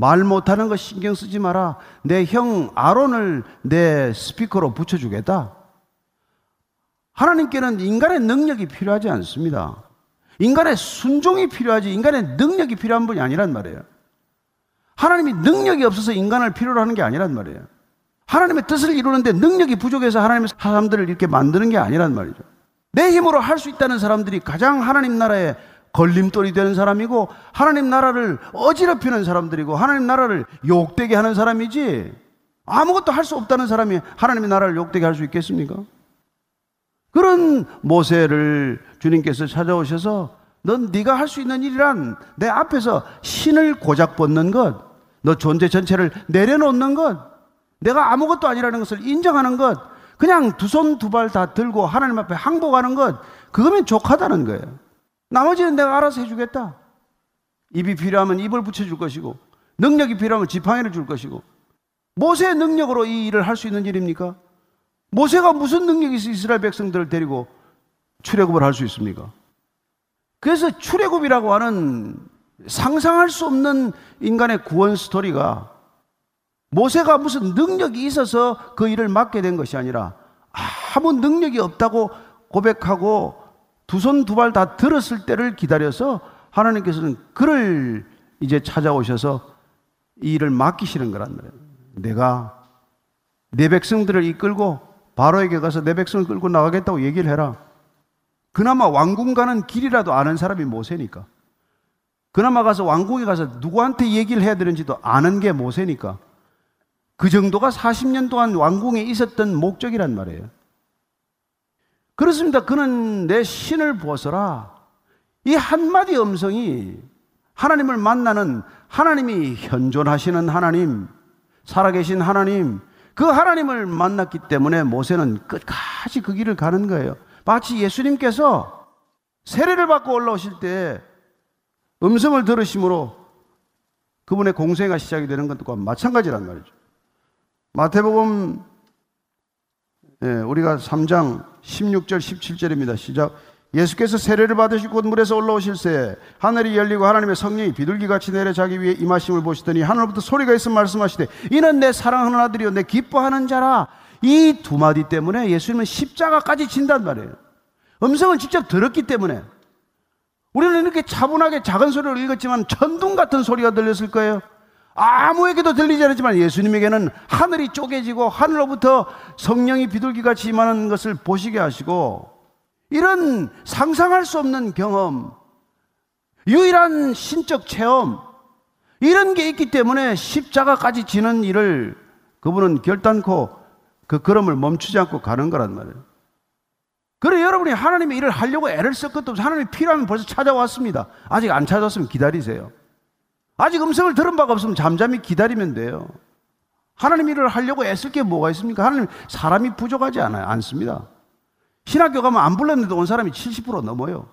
Speaker 7: 말 못하는 거 신경 쓰지 마라. 내 형 아론을 내 스피커로 붙여주겠다. 하나님께는 인간의 능력이 필요하지 않습니다. 인간의 순종이 필요하지 인간의 능력이 필요한 분이 아니란 말이에요. 하나님이 능력이 없어서 인간을 필요로 하는 게 아니란 말이에요. 하나님의 뜻을 이루는데 능력이 부족해서 하나님의 사람들을 이렇게 만드는 게 아니란 말이죠. 내 힘으로 할 수 있다는 사람들이 가장 하나님 나라에 걸림돌이 되는 사람이고 하나님 나라를 어지럽히는 사람들이고 하나님 나라를 욕되게 하는 사람이지 아무것도 할 수 없다는 사람이 하나님의 나라를 욕되게 할 수 있겠습니까? 그런 모세를 주님께서 찾아오셔서 넌 네가 할 수 있는 일이란 내 앞에서 신을 고작 벗는 것, 너 존재 전체를 내려놓는 것, 내가 아무것도 아니라는 것을 인정하는 것, 그냥 두 손 두 발 다 들고 하나님 앞에 항복하는 것, 그거면 족하다는 거예요. 나머지는 내가 알아서 해주겠다. 입이 필요하면 입을 붙여줄 것이고, 능력이 필요하면 지팡이를 줄 것이고, 모세의 능력으로 이 일을 할 수 있는 일입니까? 모세가 무슨 능력이 있어 이스라엘 백성들을 데리고 출애굽을 할 수 있습니까? 그래서 출애굽이라고 하는 상상할 수 없는 인간의 구원 스토리가 모세가 무슨 능력이 있어서 그 일을 맡게 된 것이 아니라 아무 능력이 없다고 고백하고 두 손 두 발 다 들었을 때를 기다려서 하나님께서는 그를 이제 찾아오셔서 이 일을 맡기시는 거란 말이에요. 내가 내 백성들을 이끌고 바로에게 가서 내 백성을 끌고 나가겠다고 얘기를 해라. 그나마 왕궁 가는 길이라도 아는 사람이 모세니까. 그나마 가서 왕궁에 가서 누구한테 얘기를 해야 되는지도 아는 게 모세니까. 그 정도가 40년 동안 왕궁에 있었던 목적이란 말이에요. 그렇습니다. 그는 내 신을 벗어라. 이 한마디 음성이 하나님을 만나는 하나님이 현존하시는 하나님, 살아계신 하나님, 그 하나님을 만났기 때문에 모세는 끝까지 그 길을 가는 거예요. 마치 예수님께서 세례를 받고 올라오실 때 음성을 들으심으로 그분의 공생가 시작이 되는 것과 마찬가지란 말이죠. 마태복음 예, 우리가 3장 16절 17절입니다. 시작. 예수께서 세례를 받으시고 물에서 올라오실 새 하늘이 열리고 하나님의 성령이 비둘기같이 내려 자기 위에 임하심을 보시더니 하늘로부터 소리가 있음 말씀하시되 이는 내 사랑하는 아들이요 내 기뻐하는 자라 이 두 마디 때문에 예수님은 십자가까지 진단 말이에요 음성을 직접 들었기 때문에 우리는 이렇게 차분하게 작은 소리로 읽었지만 천둥 같은 소리가 들렸을 거예요. 아무에게도 들리지 않았지만 예수님에게는 하늘이 쪼개지고 하늘로부터 성령이 비둘기같이 임하는 것을 보시게 하시고 이런 상상할 수 없는 경험, 유일한 신적 체험, 이런 게 있기 때문에 십자가까지 지는 일을 그분은 결단코 그 걸음을 멈추지 않고 가는 거란 말이에요. 그래 여러분이 하나님의 일을 하려고 애를 쓸 것도 없어. 하나님이 필요하면 벌써 찾아왔습니다. 아직 안 찾았으면 기다리세요. 아직 음성을 들은 바가 없으면 잠잠히 기다리면 돼요. 하나님 일을 하려고 애쓸 게 뭐가 있습니까? 하나님 사람이 부족하지 않아요. 않습니다. 신학교 가면 안 불렀는데 온 사람이 70% 넘어요.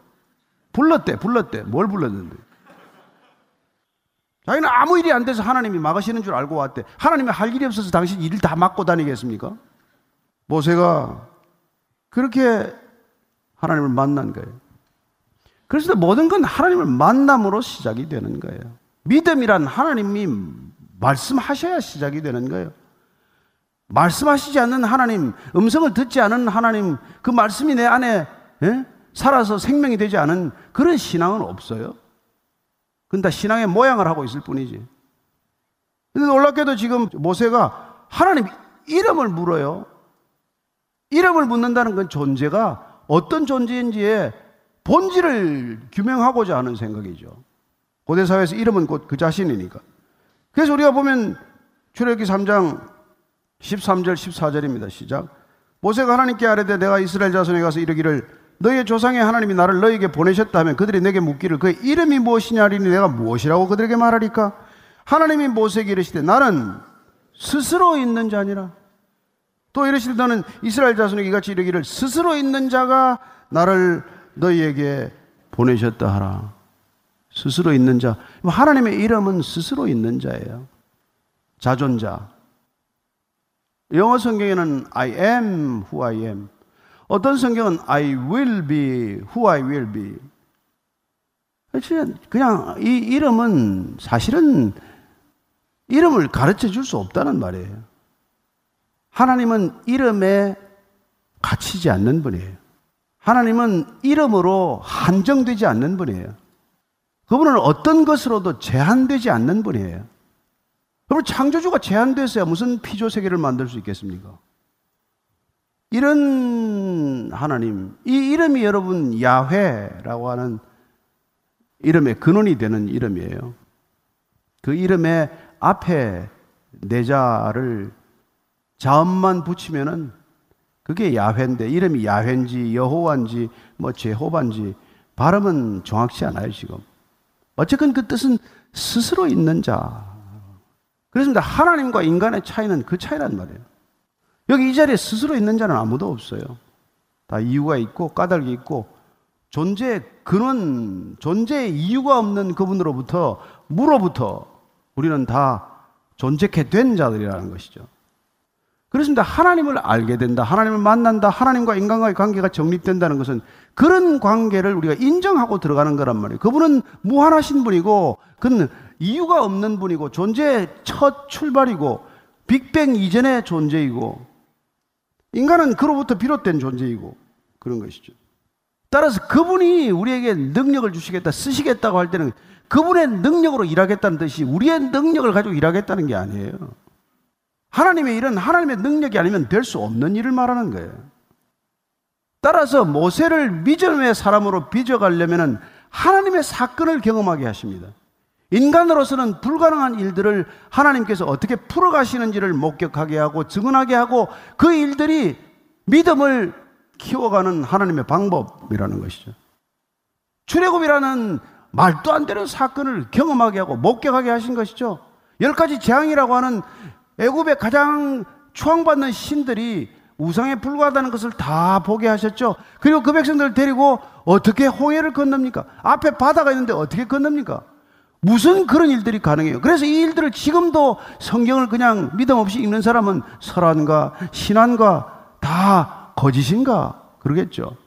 Speaker 7: 불렀대, 불렀대. 뭘 불렀는데? 자기는 아무 일이 안 돼서 하나님이 막으시는 줄 알고 왔대. 하나님이 할 일이 없어서 당신 일을 다 맡고 다니겠습니까? 모세가 그렇게 하나님을 만난 거예요. 그래서 모든 건 하나님을 만남으로 시작이 되는 거예요. 믿음이란 하나님이 말씀하셔야 시작이 되는 거예요. 말씀하시지 않는 하나님, 음성을 듣지 않은 하나님, 그 말씀이 내 안에 예? 살아서 생명이 되지 않은 그런 신앙은 없어요. 그건 다 신앙의 모양을 하고 있을 뿐이지. 근데 놀랍게도 지금 모세가 하나님 이름을 물어요. 이름을 묻는다는 건 존재가 어떤 존재인지의 본질을 규명하고자 하는 생각이죠. 고대 사회에서 이름은 곧 그 자신이니까. 그래서 우리가 보면 출애굽기 3장 13절 14절입니다. 시작. 모세가 하나님께 아뢰되 내가 이스라엘 자손에 가서 이르기를 너희의 조상의 하나님이 나를 너희에게 보내셨다 하면 그들이 내게 묻기를 그의 이름이 무엇이냐리니 내가 무엇이라고 그들에게 말하리까? 하나님이 모세에게 이르시되 나는 스스로 있는 자니라. 또 이르시되 너는 이스라엘 자손에게 이같이 이르기를 스스로 있는 자가 나를 너희에게 보내셨다 하라. 스스로 있는 자. 하나님의 이름은 스스로 있는 자예요. 자존자. 영어 성경에는 I am who I am. 어떤 성경은 I will be who I will be. 그냥 이 이름은 사실은 이름을 가르쳐 줄 수 없다는 말이에요. 하나님은 이름에 갇히지 않는 분이에요. 하나님은 이름으로 한정되지 않는 분이에요. 그분은 어떤 것으로도 제한되지 않는 분이에요. 그러면 창조주가 제한됐어야 무슨 피조 세계를 만들 수 있겠습니까? 이런 하나님, 이 이름이 여러분 야훼라고 하는 이름의 근원이 되는 이름이에요. 그 이름의 앞에 내자를 자음만 붙이면은 그게 야훼인데 이름이 야훼인지 여호와인지 뭐 제호반지 발음은 정확치 않아요 지금. 어쨌건 그 뜻은 스스로 있는 자. 그렇습니다. 하나님과 인간의 차이는 그 차이란 말이에요. 여기 이 자리에 스스로 있는 자는 아무도 없어요. 다 이유가 있고 까닭이 있고 존재 근원, 존재의 이유가 없는 그분으로부터 무로부터 우리는 다 존재케 된 자들이라는 것이죠. 그렇습니다. 하나님을 알게 된다. 하나님을 만난다. 하나님과 인간과의 관계가 정립된다는 것은 그런 관계를 우리가 인정하고 들어가는 거란 말이에요. 그분은 무한하신 분이고, 그는 이유가 없는 분이고, 존재의 첫 출발이고, 빅뱅 이전의 존재이고, 인간은 그로부터 비롯된 존재이고, 그런 것이죠. 따라서 그분이 우리에게 능력을 주시겠다, 쓰시겠다고 할 때는 그분의 능력으로 일하겠다는 뜻이 우리의 능력을 가지고 일하겠다는 게 아니에요. 하나님의 일은 하나님의 능력이 아니면 될 수 없는 일을 말하는 거예요. 따라서 모세를 믿음의 사람으로 빚어가려면 하나님의 사건을 경험하게 하십니다. 인간으로서는 불가능한 일들을 하나님께서 어떻게 풀어가시는지를 목격하게 하고 증언하게 하고 그 일들이 믿음을 키워가는 하나님의 방법이라는 것이죠. 출애굽이라는 말도 안 되는 사건을 경험하게 하고 목격하게 하신 것이죠. 열 가지 재앙이라고 하는 애굽의 가장 추앙받는 신들이 우상에 불과하다는 것을 다 보게 하셨죠. 그리고 그 백성들을 데리고 어떻게 홍해를 건넙니까? 앞에 바다가 있는데 어떻게 건넙니까? 무슨 그런 일들이 가능해요? 그래서 이 일들을 지금도 성경을 그냥 믿음 없이 읽는 사람은 설한가 신한가 다 거짓인가 그러겠죠.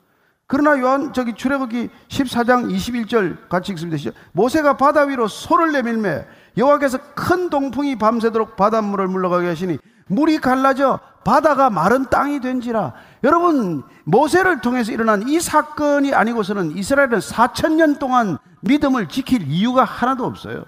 Speaker 7: 그러나 요한 저기 출애굽기 14장 21절 같이 읽습니다. 모세가 바다 위로 소를 내밀매 여호와께서 큰 동풍이 밤새도록 바닷물을 물러가게 하시니 물이 갈라져 바다가 마른 땅이 된지라. 여러분, 모세를 통해서 일어난 이 사건이 아니고서는 이스라엘은 4천년 동안 믿음을 지킬 이유가 하나도 없어요.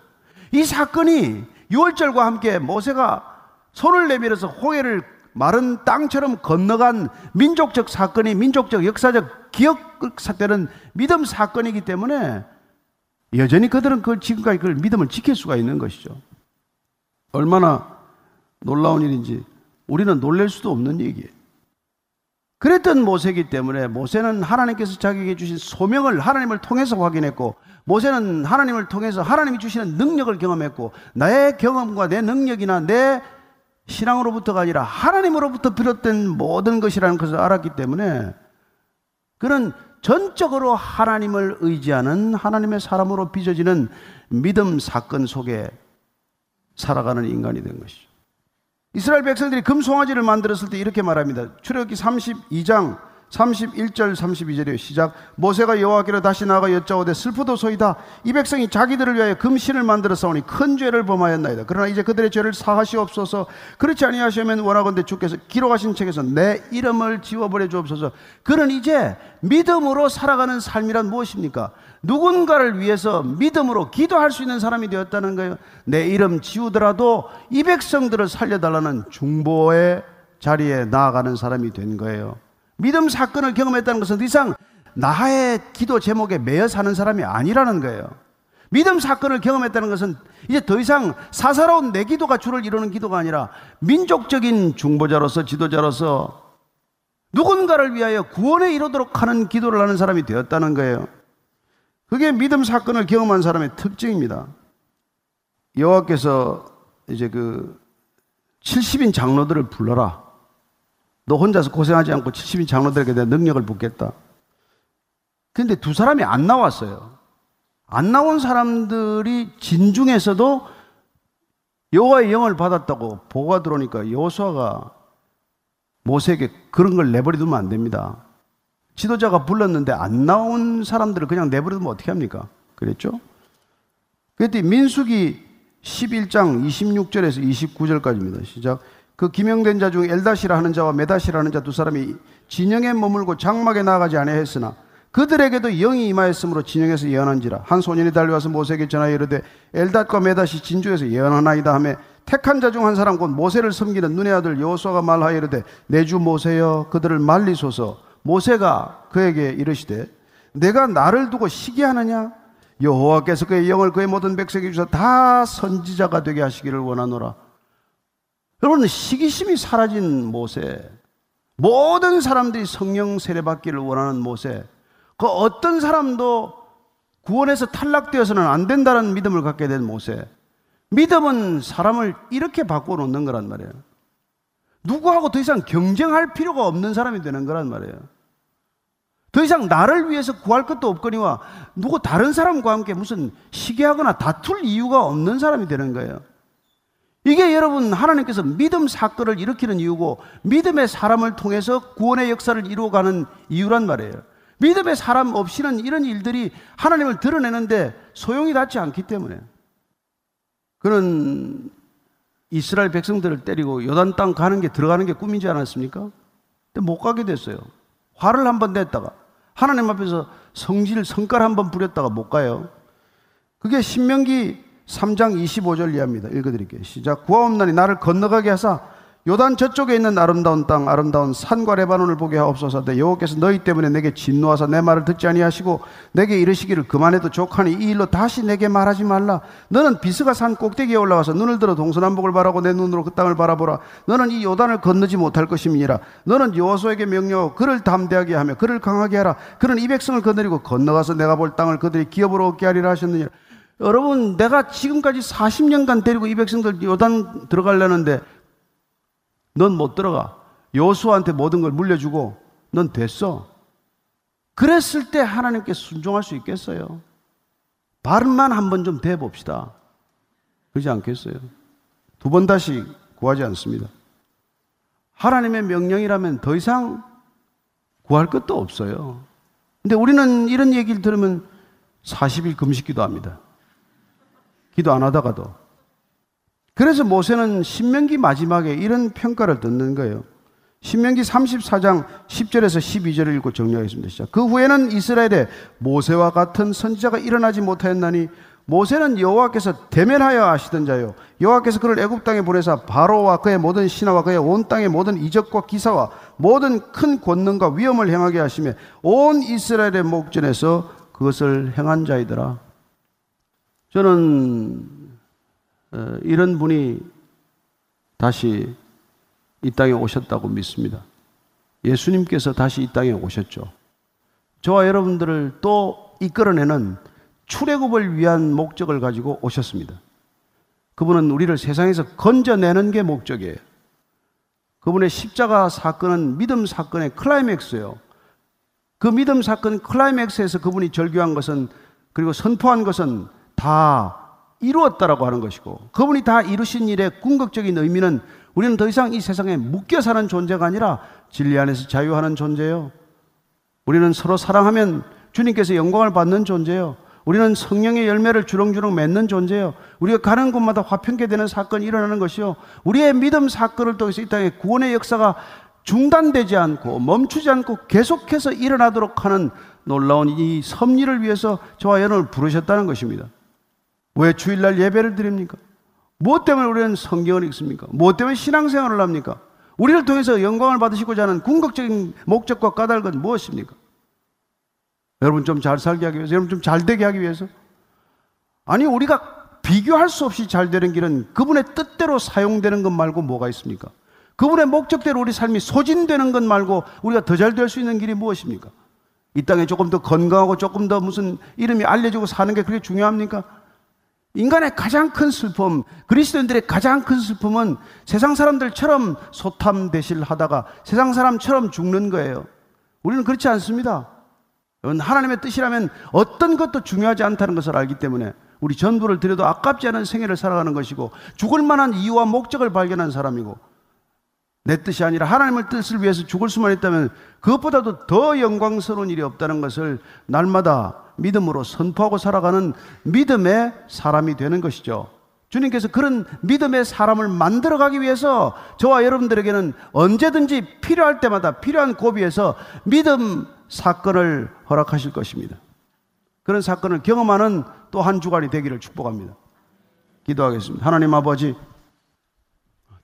Speaker 7: 이 사건이 6월절과 함께 모세가 손을 내밀어서 호해를 마른 땅처럼 건너간 민족적 사건이 민족적 역사적 기억되는 믿음 사건이기 때문에 여전히 그들은 그걸 지금까지 그걸 믿음을 지킬 수가 있는 것이죠. 얼마나 놀라운 일인지 우리는 놀랄 수도 없는 얘기예요. 그랬던 모세이기 때문에 모세는 하나님께서 자기에게 주신 소명을 하나님을 통해서 확인했고 모세는 하나님을 통해서 하나님이 주시는 능력을 경험했고 나의 경험과 내 능력이나 내 신앙으로부터가 아니라 하나님으로부터 비롯된 모든 것이라는 것을 알았기 때문에 그는 전적으로 하나님을 의지하는 하나님의 사람으로 빚어지는 믿음 사건 속에 살아가는 인간이 된 것이죠. 이스라엘 백성들이 금송아지를 만들었을 때 이렇게 말합니다. 출애굽기 32장 31절 32절에 시작. 모세가 여호와께로 다시 나아가 여짜오되 슬프도소이다. 이 백성이 자기들을 위하여 금신을 만들어 싸우니 큰 죄를 범하였나이다. 그러나 이제 그들의 죄를 사하시옵소서. 그렇지 아니하시면 원하건대 주께서 기록하신 책에서 내 이름을 지워버려 주옵소서. 그는 이제 믿음으로 살아가는 삶이란 무엇입니까? 누군가를 위해서 믿음으로 기도할 수 있는 사람이 되었다는 거예요. 내 이름 지우더라도 이 백성들을 살려달라는 중보의 자리에 나아가는 사람이 된 거예요 믿음 사건을 경험했다는 것은 더 이상 나의 기도 제목에 매여 사는 사람이 아니라는 거예요. 믿음 사건을 경험했다는 것은 이제 더 이상 사사로운 내 기도가 주를 이루는 기도가 아니라 민족적인 중보자로서 지도자로서 누군가를 위하여 구원에 이르도록 하는 기도를 하는 사람이 되었다는 거예요. 그게 믿음 사건을 경험한 사람의 특징입니다. 여호와께서 이제 그 70인 장로들을 불러라. 너 혼자서 고생하지 않고 70인 장로들에게 내 능력을 붓겠다. 근데 두 사람이 안 나왔어요. 안 나온 사람들이 진중에서도 여호와의 영을 받았다고 보고가 들어오니까 여호수아가 모세에게 그런 걸 내버려두면 안 됩니다. 지도자가 불렀는데 안 나온 사람들을 그냥 내버려두면 어떻게 합니까? 그랬죠? 그랬더니 민숙이 11장 26절에서 29절까지입니다. 시작. 그 기명된 자 중 엘다시라 하는 자와 메다시라 하는 자 두 사람이 진영에 머물고 장막에 나가지 아니하였으나 그들에게도 영이 임하였으므로 진영에서 예언한지라. 한 소년이 달려와서 모세에게 전하여 이르되 엘닷과 메다시 진주에서 예언하나이다 하며 택한 자 중 한 사람 곧 모세를 섬기는 눈의 아들 여호수아가 말하여 이르되 내 주 모세여 그들을 말리소서. 모세가 그에게 이르시되 내가 나를 두고 시기하느냐? 여호와께서 그의 영을 그의 모든 백성에게 주사 다 선지자가 되게 하시기를 원하노라 여러분, 시기심이 사라진 모세. 모든 사람들이 성령 세례받기를 원하는 모세. 그 어떤 사람도 구원에서 탈락되어서는 안 된다는 믿음을 갖게 된 모세. 믿음은 사람을 이렇게 바꿔놓는 거란 말이에요. 누구하고 더 이상 경쟁할 필요가 없는 사람이 되는 거란 말이에요. 더 이상 나를 위해서 구할 것도 없거니와 누구 다른 사람과 함께 무슨 시기하거나 다툴 이유가 없는 사람이 되는 거예요. 이게 여러분 하나님께서 믿음 사건을 일으키는 이유고 믿음의 사람을 통해서 구원의 역사를 이루어가는 이유란 말이에요. 믿음의 사람 없이는 이런 일들이 하나님을 드러내는데 소용이 닿지 않기 때문에 그는 이스라엘 백성들을 때리고 요단 땅 가는 게 들어가는 게 꿈이지 않았습니까? 근데 못 가게 됐어요. 화를 한 번 냈다가 하나님 앞에서 성질 성깔 한 번 부렸다가 못 가요. 그게 신명기 3장 25절 이하입니다. 읽어드릴게요. 시작. 구하옵나니 나를 건너가게 하사 요단 저쪽에 있는 아름다운 땅, 아름다운 산과 레바논을 보게 하옵소서. 내 여호께서 너희 때문에 내게 진노하사 내 말을 듣지 아니하시고 내게 이르시기를 그만해도 족하니 이 일로 다시 내게 말하지 말라. 너는 비스가 산 꼭대기에 올라가서 눈을 들어 동서남북을 바라고 내 눈으로 그 땅을 바라보라. 너는 이 요단을 건너지 못할 것임이니라. 너는 여호수에게 명령하고 그를 담대하게 하며 그를 강하게 하라. 그는 이 백성을 건너리고 건너가서 내가 볼 땅을 그들이 기업으로 얻게 하리라 하셨느니라. 여러분, 내가 지금까지 40년간 데리고 이 백성들 요단 들어가려는데 넌 못 들어가. 여수한테 모든 걸 물려주고 넌 됐어. 그랬을 때 하나님께 순종할 수 있겠어요? 발음만 한 번 좀 대봅시다. 그러지 않겠어요? 두 번 다시 구하지 않습니다. 하나님의 명령이라면 더 이상 구할 것도 없어요. 근데 우리는 이런 얘기를 들으면 40일 금식 기도 합니다. 기도 안 하다가도. 그래서 모세는 신명기 마지막에 이런 평가를 듣는 거예요. 신명기 34장 10절에서 12절을 읽고 정리하겠습니다. 시작. 그 후에는 이스라엘에 모세와 같은 선지자가 일어나지 못하였나니 모세는 여호와께서 대면하여 하시던 자요 여호와께서 그를 애굽 땅에 보내사 바로와 그의 모든 신하와 그의 온 땅의 모든 이적과 기사와 모든 큰 권능과 위엄을 행하게 하시며 온 이스라엘의 목전에서 그것을 행한 자이더라. 저는 어, 이런 분이 다시 이 땅에 오셨다고 믿습니다. 예수님께서 다시 이 땅에 오셨죠. 저와 여러분들을 또 이끌어내는 출애굽을 위한 목적을 가지고 오셨습니다. 그분은 우리를 세상에서 건져내는 게 목적이에요. 그분의 십자가 사건은 믿음 사건의 클라이맥스예요. 그 믿음 사건 클라이맥스에서 그분이 절규한 것은 그리고 선포한 것은 다 이루었다라고 하는 것이고 그분이 다 이루신 일의 궁극적인 의미는 우리는 더 이상 이 세상에 묶여 사는 존재가 아니라 진리 안에서 자유하는 존재예요. 우리는 서로 사랑하면 주님께서 영광을 받는 존재예요. 우리는 성령의 열매를 주렁주렁 맺는 존재예요. 우리가 가는 곳마다 화평케 되는 사건이 일어나는 것이요. 우리의 믿음 사건을 통해서 이 땅에 구원의 역사가 중단되지 않고 멈추지 않고 계속해서 일어나도록 하는 놀라운 이 섭리를 위해서 저와 여러분을 부르셨다는 것입니다. 왜 주일날 예배를 드립니까? 무엇 때문에 우리는 성경을 읽습니까? 무엇 때문에 신앙생활을 합니까? 우리를 통해서 영광을 받으시고자 하는 궁극적인 목적과 까닭은 무엇입니까? 여러분 좀 잘 살게 하기 위해서, 여러분 좀 잘 되게 하기 위해서. 아니, 우리가 비교할 수 없이 잘 되는 길은 그분의 뜻대로 사용되는 것 말고 뭐가 있습니까? 그분의 목적대로 우리 삶이 소진되는 것 말고 우리가 더 잘 될 수 있는 길이 무엇입니까? 이 땅에 조금 더 건강하고 조금 더 무슨 이름이 알려지고 사는 게 그렇게 중요합니까? 인간의 가장 큰 슬픔, 그리스도인들의 가장 큰 슬픔은 세상 사람들처럼 소탐대실 하다가 세상 사람처럼 죽는 거예요. 우리는 그렇지 않습니다. 하나님의 뜻이라면 어떤 것도 중요하지 않다는 것을 알기 때문에 우리 전부를 드려도 아깝지 않은 생애를 살아가는 것이고 죽을 만한 이유와 목적을 발견한 사람이고 내 뜻이 아니라 하나님의 뜻을 위해서 죽을 수만 있다면 그것보다도 더 영광스러운 일이 없다는 것을 날마다 믿음으로 선포하고 살아가는 믿음의 사람이 되는 것이죠. 주님께서 그런 믿음의 사람을 만들어 가기 위해서 저와 여러분들에게는 언제든지 필요할 때마다 필요한 고비에서 믿음 사건을 허락하실 것입니다. 그런 사건을 경험하는 또 한 주간이 되기를 축복합니다. 기도하겠습니다. 하나님 아버지,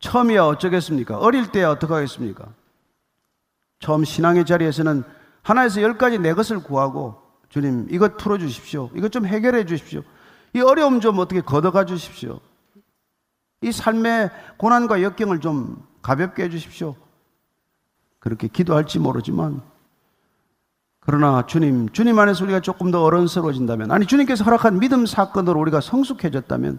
Speaker 7: 처음이야 어쩌겠습니까? 어릴 때야 어떡하겠습니까? 처음 신앙의 자리에서는 하나에서 열까지 내 것을 구하고 주님 이것 풀어주십시오. 이것 좀 해결해 주십시오. 이 어려움 좀 어떻게 걷어가 주십시오. 이 삶의 고난과 역경을 좀 가볍게 해 주십시오. 그렇게 기도할지 모르지만 그러나 주님, 주님 안에서 우리가 조금 더 어른스러워진다면, 아니, 주님께서 허락한 믿음 사건으로 우리가 성숙해졌다면,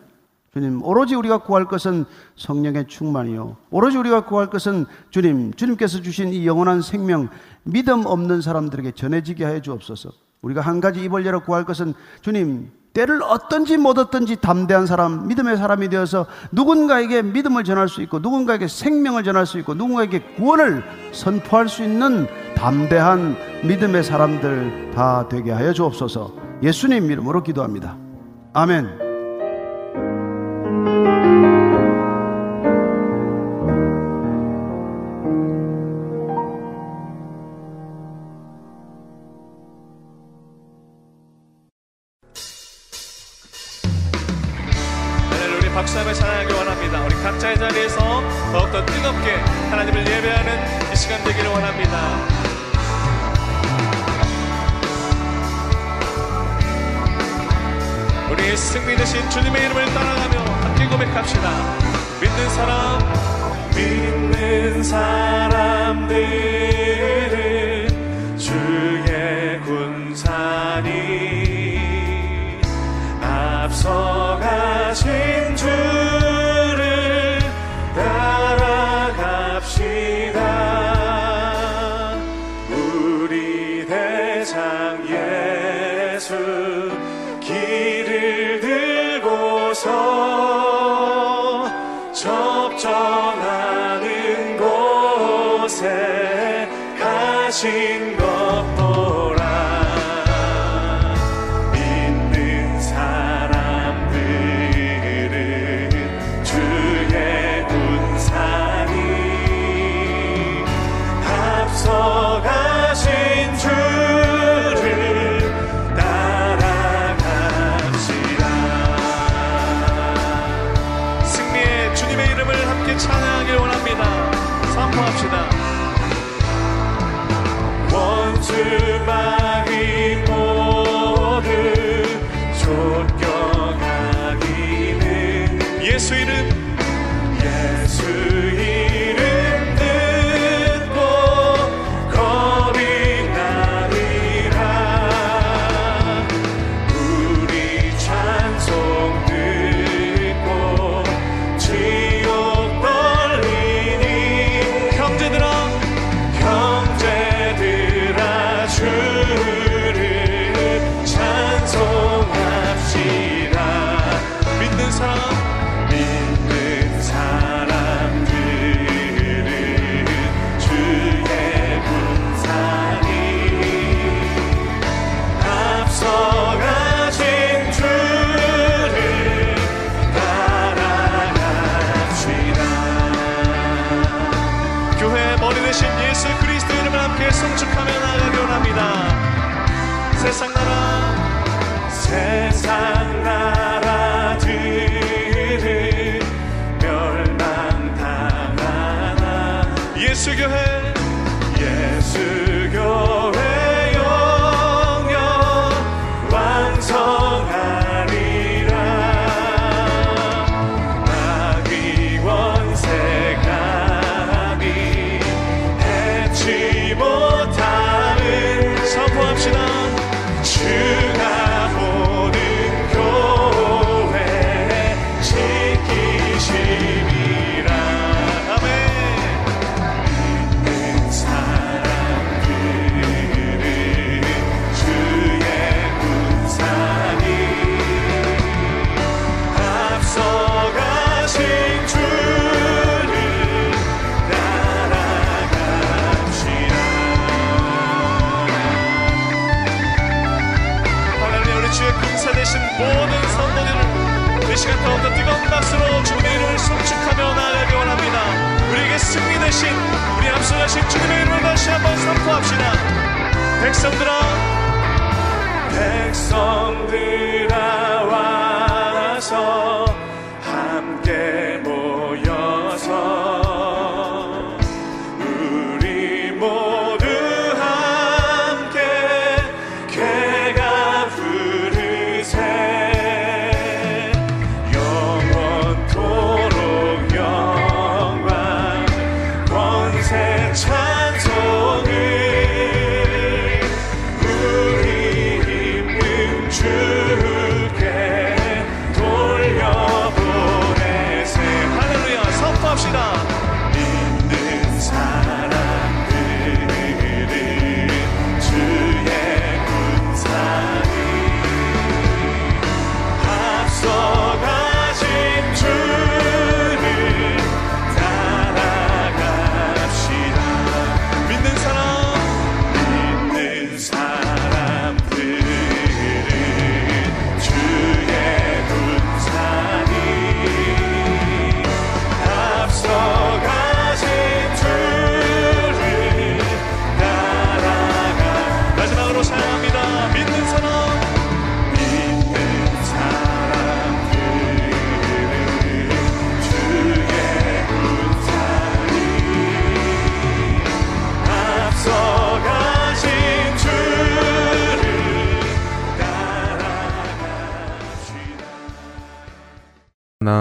Speaker 7: 주님, 오로지 우리가 구할 것은 성령의 충만이요. 오로지 우리가 구할 것은 주님, 주님께서 주신 이 영원한 생명, 믿음 없는 사람들에게 전해지게 하여 주옵소서. 우리가 한 가지 입을 열어 구할 것은 주님, 때를 어떤지 못 어떤지 담대한 사람, 믿음의 사람이 되어서 누군가에게 믿음을 전할 수 있고, 누군가에게 생명을 전할 수 있고, 누군가에게 구원을 선포할 수 있는 담대한 믿음의 사람들 다 되게 하여 주옵소서 예수님 이름으로 기도합니다. 아멘.
Speaker 8: 승리 되신 주님의 이름을 따라가며 함께 고백합시다. 믿는 사람, 믿는 사람들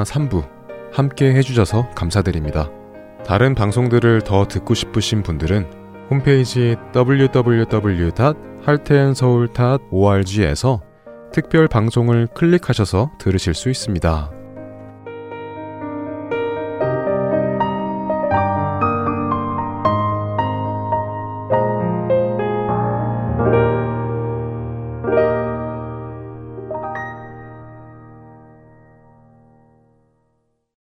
Speaker 6: 3부 함께 해주셔서 감사드립니다. 다른 방송들을 더 듣고 싶으신 분들은 홈페이지 w w w 할테앤서울 o r g 에서 특별 방송을 클릭하셔서 들으실 수 있습니다.